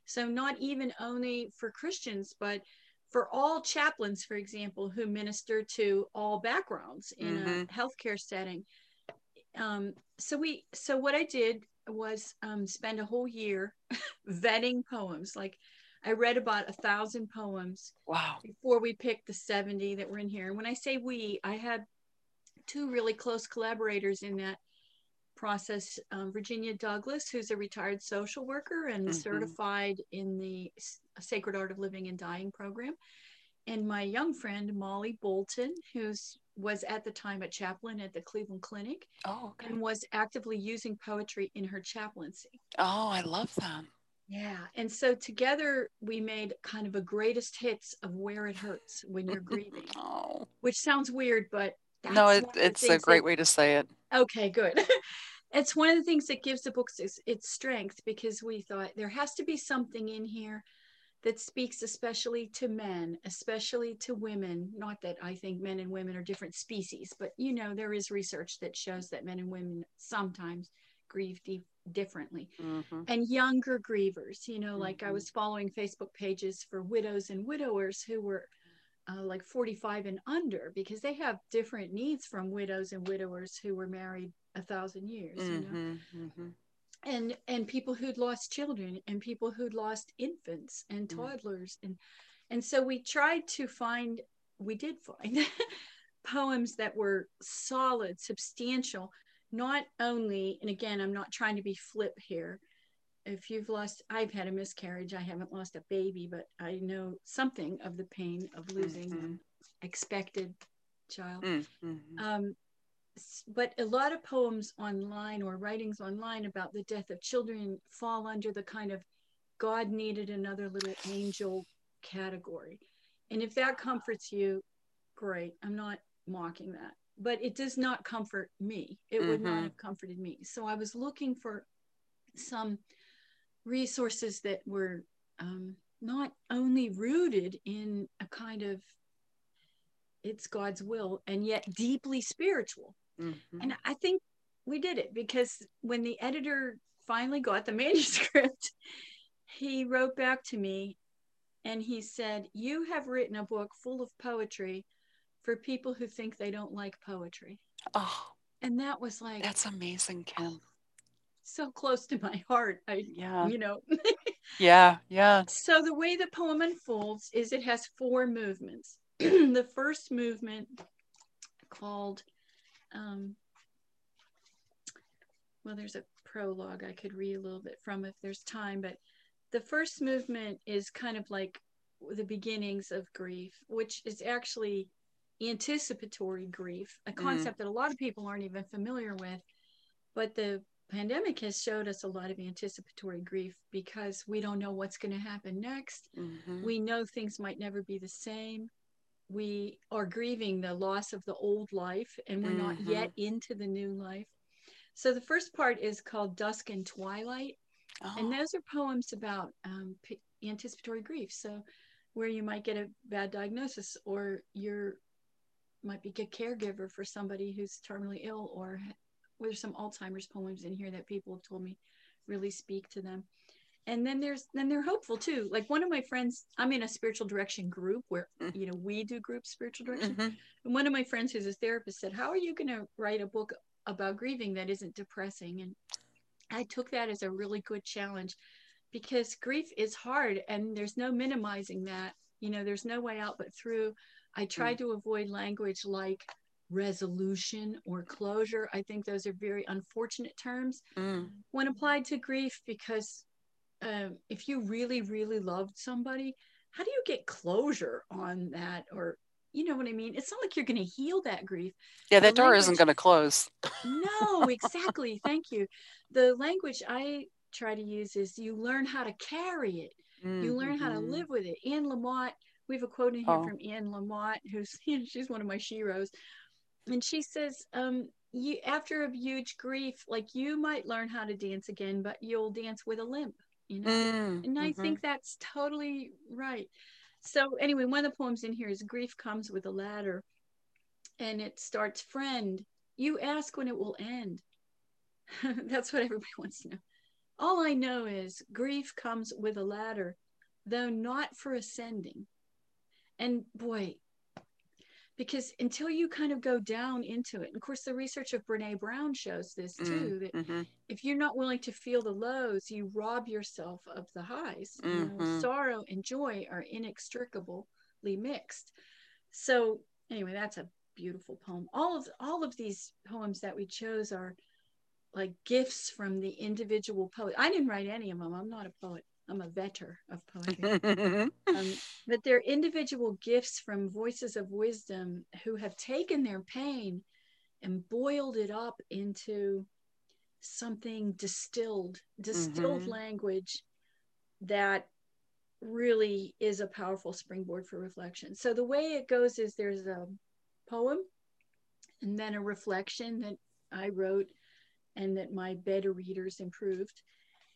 S2: So not even only for Christians, but for all chaplains, for example, who minister to all backgrounds in a
S1: Mhm.
S2: healthcare setting. Um, so we, so what I did was um, spend a whole year [laughs] vetting poems. Like I read about a thousand poems
S1: Wow.
S2: before we picked the 70 that were in here. And when I say we, I had two really close collaborators in that process um, Virginia Douglas, who's a retired social worker and
S1: Mhm.
S2: certified in the Sacred Art of Living and Dying program, and my young friend Molly Bolton, who's was at the time a chaplain at the Cleveland Clinic
S1: Oh, okay.
S2: and was actively using poetry in her chaplaincy.
S1: Oh, I love them.
S2: Yeah. And so together we made kind of a greatest hits of where it hurts when you're [laughs] grieving,
S1: Oh,
S2: which sounds weird, but
S1: no, it,
S2: one of the
S1: it's a great
S2: that-
S1: way to say it.
S2: Okay, good. [laughs] it's one of the things that gives the book its, its strength because we thought there has to be something in here that speaks especially to men, especially to women. Not that I think men and women are different species, but you know, there is research that shows that men and women sometimes grieve di- differently
S1: Mhm.
S2: and younger grievers you know like i
S1: Mhm.
S2: was following facebook pages for widows and widowers who were uh, like 45 and under because they have different needs from widows and widowers who were married a thousand years you know
S1: Mhm. Mhm.
S2: and and people who'd lost children and people who'd lost infants and
S1: Mm.
S2: toddlers and and so we tried to find we did find [laughs] poems that were solid substantial not only and again i'm not trying to be flip here if you've lost i've had a miscarriage i haven't lost a baby but i know something of the pain of losing
S1: Mhm.
S2: an expected child
S1: Mm, mhm.
S2: um, but a lot of poems online or writings online about the death of children fall under the kind of God needed another little angel category. And if that comforts you, great. I'm not mocking that. But it does not comfort me. It would not
S1: Mhm.
S2: have comforted me. So I was looking for some resources that were um, not only rooted in a kind of it's God's will and yet deeply spiritual.
S1: Mhm.
S2: And I think we did it because when the editor finally got the [laughs] manuscript, he wrote back to me and he said, You have written a book full of poetry for people who think they don't like poetry.
S1: Oh,
S2: And that was like
S1: that's amazing, Kim.
S2: So close to my heart. I,
S1: Yeah.
S2: you know. [laughs]
S1: Yeah. Yeah.
S2: so the way the poem unfolds is it has four movements. [clears throat] the first movement called um, well there's a prologue i could read a little bit from if there's time but the first movement is kind of like the beginnings of grief which is actually anticipatory grief a concept that a lot of people aren't even familiar with but the pandemic has showed us a lot of anticipatory grief because we don't know what's going to happen next.
S1: Mhm.
S2: we know things might never be the same. We are grieving the loss of the old life and we're not
S1: Mhm.
S2: yet into the new life. So the first part is called dusk and twilight. And
S1: Oh,
S2: those are poems about um, p- anticipatory grief. So where you might get a bad diagnosis or you're might be a caregiver for somebody who's terminally ill or there's some alzheimer's poems in here that people have told me really speak to them. And then there's then they're hopeful too. Like one of my friends i'm in a spiritual direction group where
S1: Mm.
S2: you know we do group spiritual direction.
S1: Mhm.
S2: and one of my friends who's a therapist said how are you going to write a book about grieving that isn't depressing? And i took that as a really good challenge because grief is hard and there's no minimizing that. You know there's no way out but through. I tried to avoid language like resolution or closure. I think those are very unfortunate terms
S1: Mm.
S2: when applied to grief because um, if you really really loved somebody how do you get closure on that? Or you know what i mean? It's not like you're going to heal that grief.
S1: Yeah,
S2: The
S1: that door isn't going to close.
S2: no exactly. [laughs] Thank you. The language i try to use is you learn how to carry it. You learn how to
S1: Mhm.
S2: live with it. Anne lamott we have a quote in here
S1: Oh.
S2: from anne lamott who's [laughs] she's one of my sheroes and she says um you after a huge grief like you might learn how to dance again but you'll dance with a limp you know
S1: Mm,
S2: and I
S1: mhm.
S2: think that's totally right. So, anyway, one of the poems in here is Grief Comes with a Ladder. and it starts friend you ask when it will end [laughs] that's what everybody [laughs] wants to know all i know is grief comes with a ladder though not for ascending and boy because until you kind of go down into it, and of course, the research of Brene Brown shows this mm, too that mm-hmm. if you're not willing to feel the lows, you rob yourself of the highs. Mm-hmm. You know, mm-hmm. sorrow and joy are inextricably mixed. So, anyway, that's a beautiful poem. All of all of these poems that we chose are like gifts from the individual poet. I didn't write any of them. I'm not a poet. I'm a vetter of poetry. [laughs] um, but they're individual gifts from voices of wisdom who have taken their pain and boiled it up into something distilled, distilled mm-hmm. language that really is a powerful springboard for reflection. So the way it goes is there's a poem and then a reflection that I wrote and that my beta readers improved,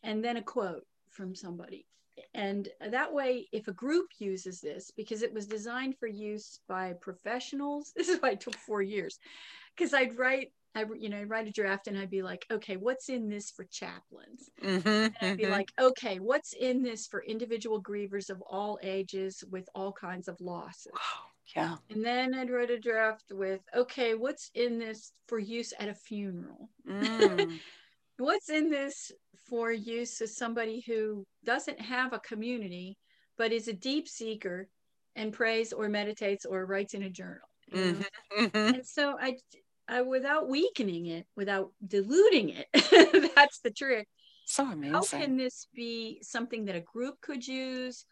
S2: and then a quote from somebody. And that way, if a group uses this, because it was designed for use by professionals, [laughs] this is why it took four years, because I'd write, I you know, I'd write a draft and I'd be like, okay, what's in this for chaplains? Mm-hmm, and I'd be mm-hmm. like, okay, what's in this for individual grievers of all ages with all kinds of losses?
S1: Yeah.
S2: And then I'd write a draft with, okay, what's in this for use at a funeral? Mm. [laughs] what's in this for use as somebody who doesn't have a community but is a deep seeker and prays or meditates or writes in a journal mm-hmm, mm-hmm. and so I, I without weakening it without diluting it [laughs] that's the trick
S1: so amazing
S2: how can this be something that a group could use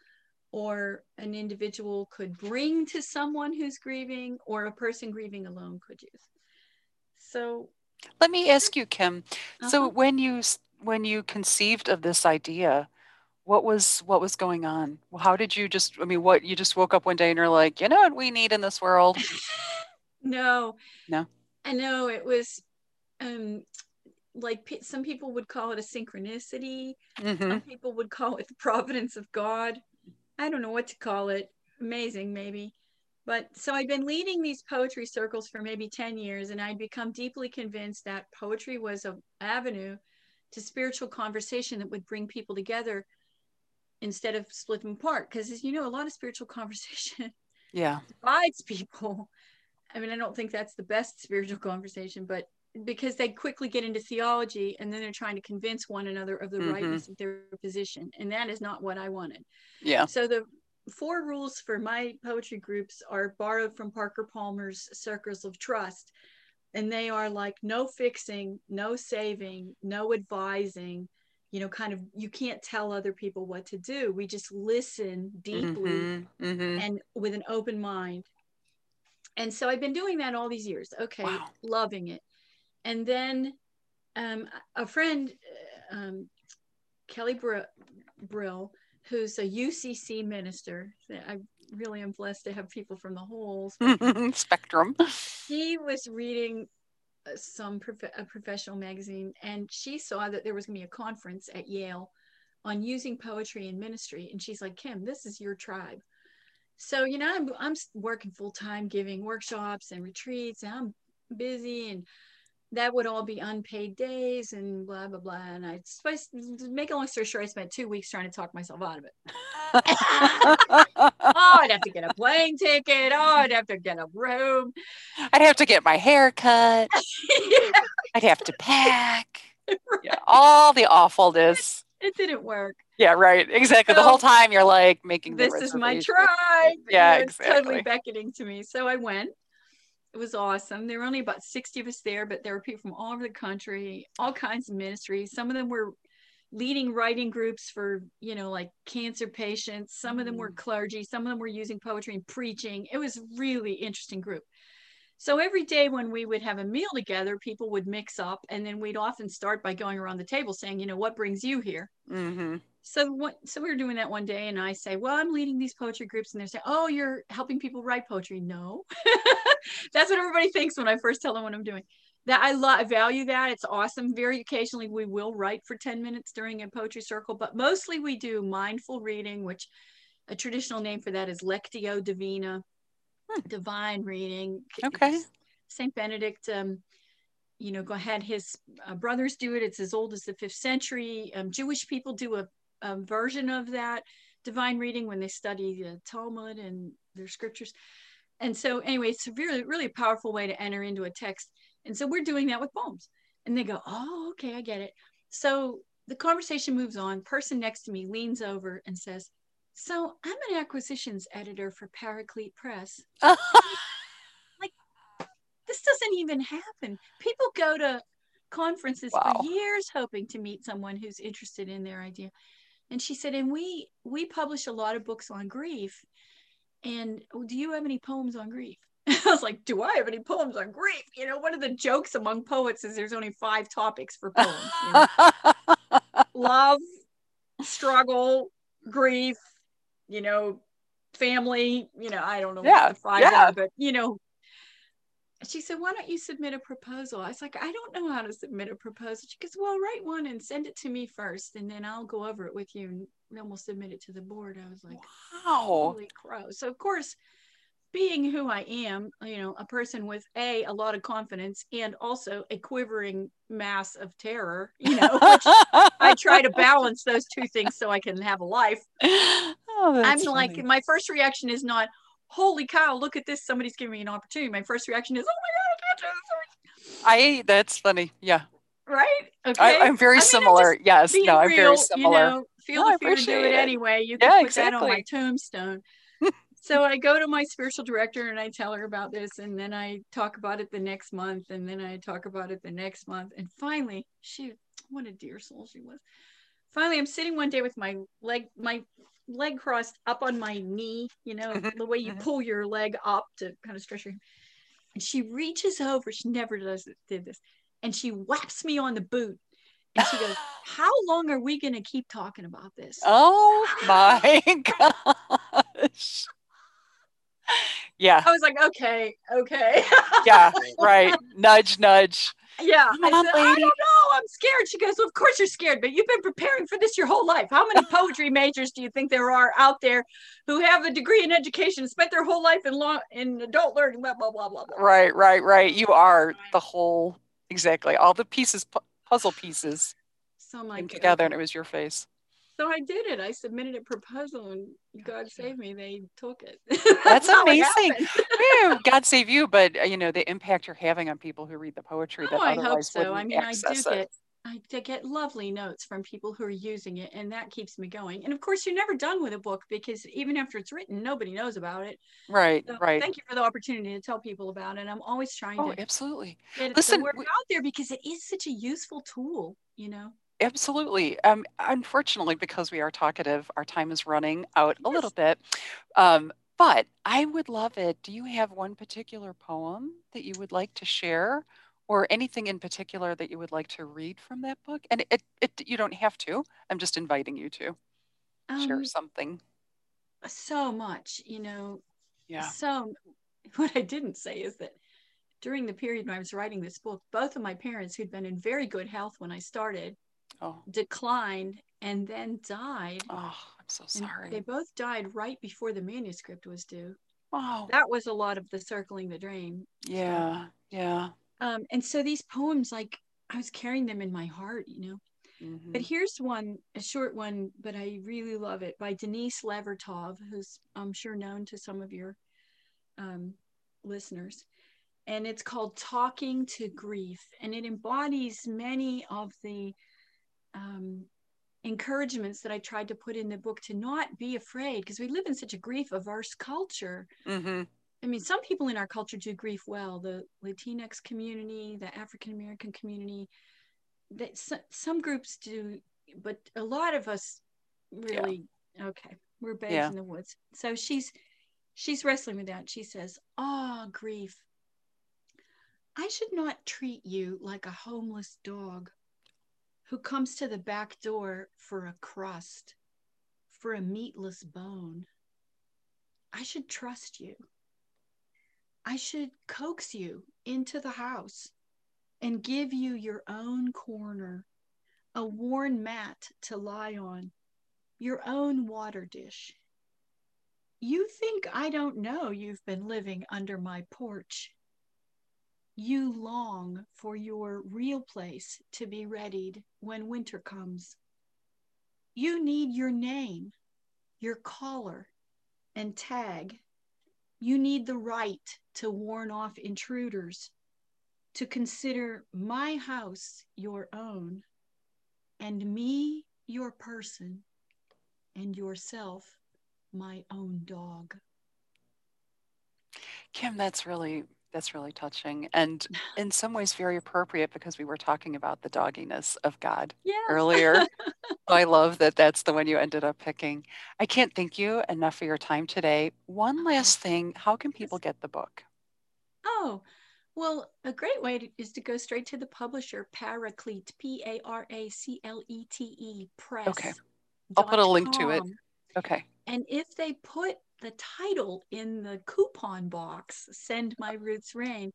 S2: or an individual could bring to someone who's grieving or a person grieving alone could use so
S1: let me ask you, Kim. Uh-huh. So when you when you conceived of this idea, what was what was going on? How did you just? I mean, what you just woke up one day and you're like, you know what we need in this world? [laughs]
S2: no,
S1: no.
S2: I know it was, um, like some people would call it a synchronicity. Mm-hmm. Some people would call it the [laughs] providence of God. I don't know what to call it. Amazing, maybe. But so I'd been leading these poetry circles for maybe 10 years, and I'd become deeply convinced that poetry was an avenue to spiritual conversation that would bring people together instead of split them apart. Because as you know, a lot of spiritual [laughs] conversation
S1: yeah
S2: divides people. I mean, I don't think that's the best spiritual conversation, but because they quickly get into theology and then they're trying to convince one another of the mm-hmm. rightness of their position. And that is not what I wanted.
S1: Yeah.
S2: So the four rules for my poetry groups are borrowed from Parker Palmer's Circles of Trust. And they are like no fixing, no saving, no advising, you know, kind of, you can't tell other people what to do. We just listen deeply mm-hmm, mm-hmm. and with an open mind. And so I've been doing that all these years. Okay, wow. loving it. And then um, a friend, uh, um, Kelly Br- Brill, who's a UCC minister. I really am blessed to have people from the whole [laughs]
S1: spectrum.
S2: She was reading uh, some prof- a professional magazine, and she saw that there was going to be a conference at Yale on using poetry in ministry. And she's like, Kim, this is your tribe. So, you know, I'm, I'm working full time giving workshops and retreats, and I'm busy and that would all be unpaid days and blah blah blah. And I supposed make a long story short, I spent two weeks trying to talk myself out of it. [laughs] oh, I'd have to get a plane ticket. Oh, I'd have to get a room.
S1: I'd have to get my hair cut. yeah. [laughs] I'd have to pack. Right. Yeah, all the awfulness.
S2: It, it, didn't work.
S1: Yeah, right. Exactly. So, the whole time you're like making
S2: this is my tribe.
S1: Yeah, exactly.
S2: totally beckoning to me. So I went it was awesome. There were only about 60 of us there, but there were people from all over the country, all kinds of ministries. Some of them were leading writing groups for, you know, like cancer patients. Some of them were mm. clergy. Some of them were using poetry and preaching. It was really interesting group. So every day when we would have a meal together, people would mix up, and then we'd often start by going around the table saying, you know, what brings you here? Mm-hmm. So what? So we were doing that one day, and I say, well, I'm leading these poetry groups, and they say, oh, you're helping people write poetry. No, [laughs] that's what everybody thinks when I first tell them what I'm doing. That I love, value that. It's awesome. Very occasionally we will write for 10 minutes during a poetry circle, but mostly we do mindful reading, which a traditional name for that is Lectio Divina. Divine reading.
S1: Okay.
S2: Saint Benedict, um, you know, go ahead. His uh, brothers do it. It's as old as the fifth century. Um, Jewish people do a, a, version of that divine reading when they study the Talmud and their scriptures. And so, anyway, it's a really, really powerful way to enter into a text. And so, we're doing that with poems. And they go, "Oh, okay, I get it." So the conversation moves on. Person next to me leans over and says, "So I'm an acquisitions editor for Paraclete Press." [laughs] like this doesn't even happen. People go to conferences wow. for years hoping to meet someone who's interested in their idea. And she said, "And we we publish a lot of books on grief. And do you have any poems on grief?" [laughs] I was like, do I have any poems on grief? You know, one of the jokes among poets is there's only five topics for poems. You know? [laughs] Love, struggle, grief, you know, family, you know, I don't know
S1: yeah,
S2: what the five
S1: yeah.
S2: are, but you know, she said, why don't you submit a proposal? I was like, I don't know how to submit a proposal. She goes, well, write one and send it to me first, and then I'll go over it with you and then we'll submit it to the board. I was like,
S1: wow.
S2: Holy crow. So of course, being who I am, you know, a person with a a lot of confidence and also a quivering mass of terror, you know, [laughs] I try to balance those two things so I can have a life. [laughs] Oh, I'm funny. like, my first reaction is not, "Holy cow, look at this! Somebody's giving me an opportunity." My first reaction is, "Oh my god, I can't
S1: do this!" I that's funny, yeah.
S2: Right?
S1: Okay. I, am very I mean, similar. I'm yes. No, I'm very similar. You know,
S2: feel no, the fear to do it, it, anyway. You can yeah, put exactly. that on my tombstone [laughs] so I go to my spiritual director and I tell her about this, and then I talk about it the next month, and then I talk about it the next month, and finally, she, what a dear soul she was. Finally, I'm sitting one day with my leg, my leg crossed up on my knee, you know, mm-hmm, the way you mm-hmm. pull your leg up to kind of stretch your. And she reaches over. She never does did this, and she whaps me on the boot, and she goes, [laughs] "How long are we going to keep talking about this?"
S1: Oh my [laughs] gosh yeah.
S2: I was like, okay, okay. [laughs]
S1: yeah, right. Nudge, nudge.
S2: Yeah. Come I, said, I don't know. I'm scared. She goes, Well, of course you're scared, but you've been preparing for this your whole life. How many poetry majors do you think there are out there who have a degree in education, spent their whole life in law in adult learning, blah, blah, blah, blah, blah.
S1: Right, right, right. You are the whole exactly all the pieces puzzle pieces
S2: so my came
S1: together and it was your face
S2: so I did it. I submitted a proposal and God save me, they took it.
S1: That's [laughs] amazing. [laughs] God save you, but uh, you know, the impact you're having on people who read the poetry
S2: oh,
S1: that
S2: I
S1: hope
S2: so. I mean,
S1: I
S2: do
S1: it.
S2: get I get lovely notes from people who are using it, and that keeps me going. And of course, you're never done with a book because even after it's written, nobody knows about it.
S1: Right,
S2: so
S1: right.
S2: Thank you for the opportunity to tell people about it. I'm always trying
S1: oh,
S2: to
S1: absolutely
S2: get Listen, the word we, out there because it is such a useful tool. You know.
S1: Absolutely. Um, unfortunately, because we are talkative, our time is running out a little bit. Um, but I would love it. Do you have one particular poem that you would like to share, or anything in particular that you would like to read from that book? And it, it you don't have to. I'm just inviting you to share um, something.
S2: So much, you know.
S1: Yeah.
S2: So, [laughs] what I didn't say is that during the period when I was writing this book, both of my parents, who'd been in very good health when I started,
S1: oh.
S2: declined and then died.
S1: Oh, I'm so sorry.
S2: And they both died right before the manuscript was due.
S1: Oh.
S2: That was a lot of the circling the drain.
S1: Yeah, yeah.
S2: Um, and so these poems, like I was carrying them in my heart, you know. Mm-hmm. But here's one, a short one, but I really love it by Denise Levertov, who's I'm sure known to some of your um, listeners. And it's called Talking to Grief. And it embodies many of the um, encouragements that I tried to put in the book to not be afraid because we live in such a grief averse culture.
S1: Mm-hmm.
S2: I mean, some people in our culture do grief well the Latinx community, the African American community, that some groups do, but a lot of us really, yeah. okay, we're babes yeah. in the woods. So she's she's wrestling with that. She says, Ah, oh, grief. I should not treat you like a homeless dog who comes to the back door for a crust, for a meatless bone. I should trust you. I should coax you into the house and give you your own corner, a worn mat to lie on, your own water dish. You think I don't know you've been living under my porch. You long for your real place to be readied when winter comes. You need your name, your collar, and tag. You need the right to warn off intruders, to consider my house your own, and me your person, and yourself my own dog.
S1: Kim, that's really that's really touching and [laughs] in some ways very appropriate because we were talking about the dogginess of God
S2: yes.
S1: earlier. [laughs] I love that that's the one you ended up picking. I can't thank you enough for your time today. One uh-huh. last thing, how can people get the book?
S2: Oh, well, a great way to, is to go straight to the publisher, Paraclete, P A R A C L E T E Press.
S1: Okay. I'll put a link to it. Okay.
S2: And if they put the title in the coupon box, Send My Roots Rain,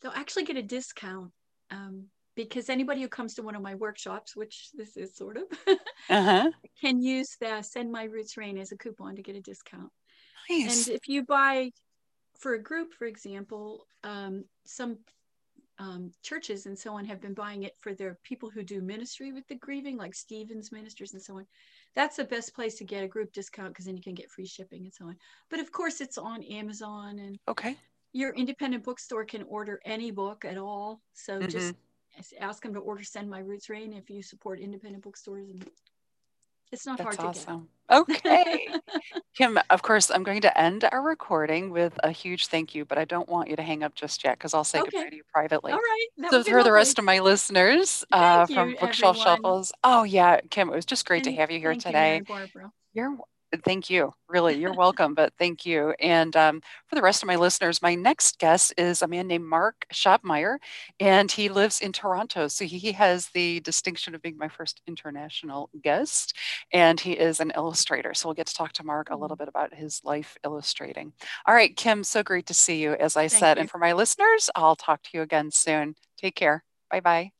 S2: they'll actually get a discount. Um, because anybody who comes to one of my workshops, which this is sort of, [laughs] uh-huh. can use the Send My Roots Rain as a coupon to get a discount. Nice. And if you buy for a group, for example, um, some um, churches and so on have been buying it for their people who do ministry with the grieving, like Stephen's ministers and so on that's the best place to get a group discount because then you can get free shipping and so on. But of course, it's on Amazon and
S1: okay.
S2: Your independent bookstore can order any book at all. So mm-hmm. just ask them to order Send My Roots Rain if you support independent bookstores and it's not
S1: That's
S2: hard
S1: awesome. to get. [laughs] Okay. Kim, of course, I'm going to end our recording with a huge thank you, but I don't want you to hang up just yet because I'll say okay. goodbye to you privately.
S2: All right.
S1: That so, for lovely. the rest of my listeners uh, from Bookshelf everyone. Shuffles, oh, yeah, Kim, it was just great and to have you here today.
S2: You,
S1: You're Thank you. Really, you're welcome, but thank you. And um, for the rest of my listeners, my next guest is a man named Mark Schobmeier, and he lives in Toronto. So he has the distinction of being my first international guest, and he is an illustrator. So we'll get to talk to Mark a little mm. bit about his life illustrating. All right, Kim, so great to see you, as I thank said. You. And for my listeners, I'll talk to you again soon. Take care. Bye bye.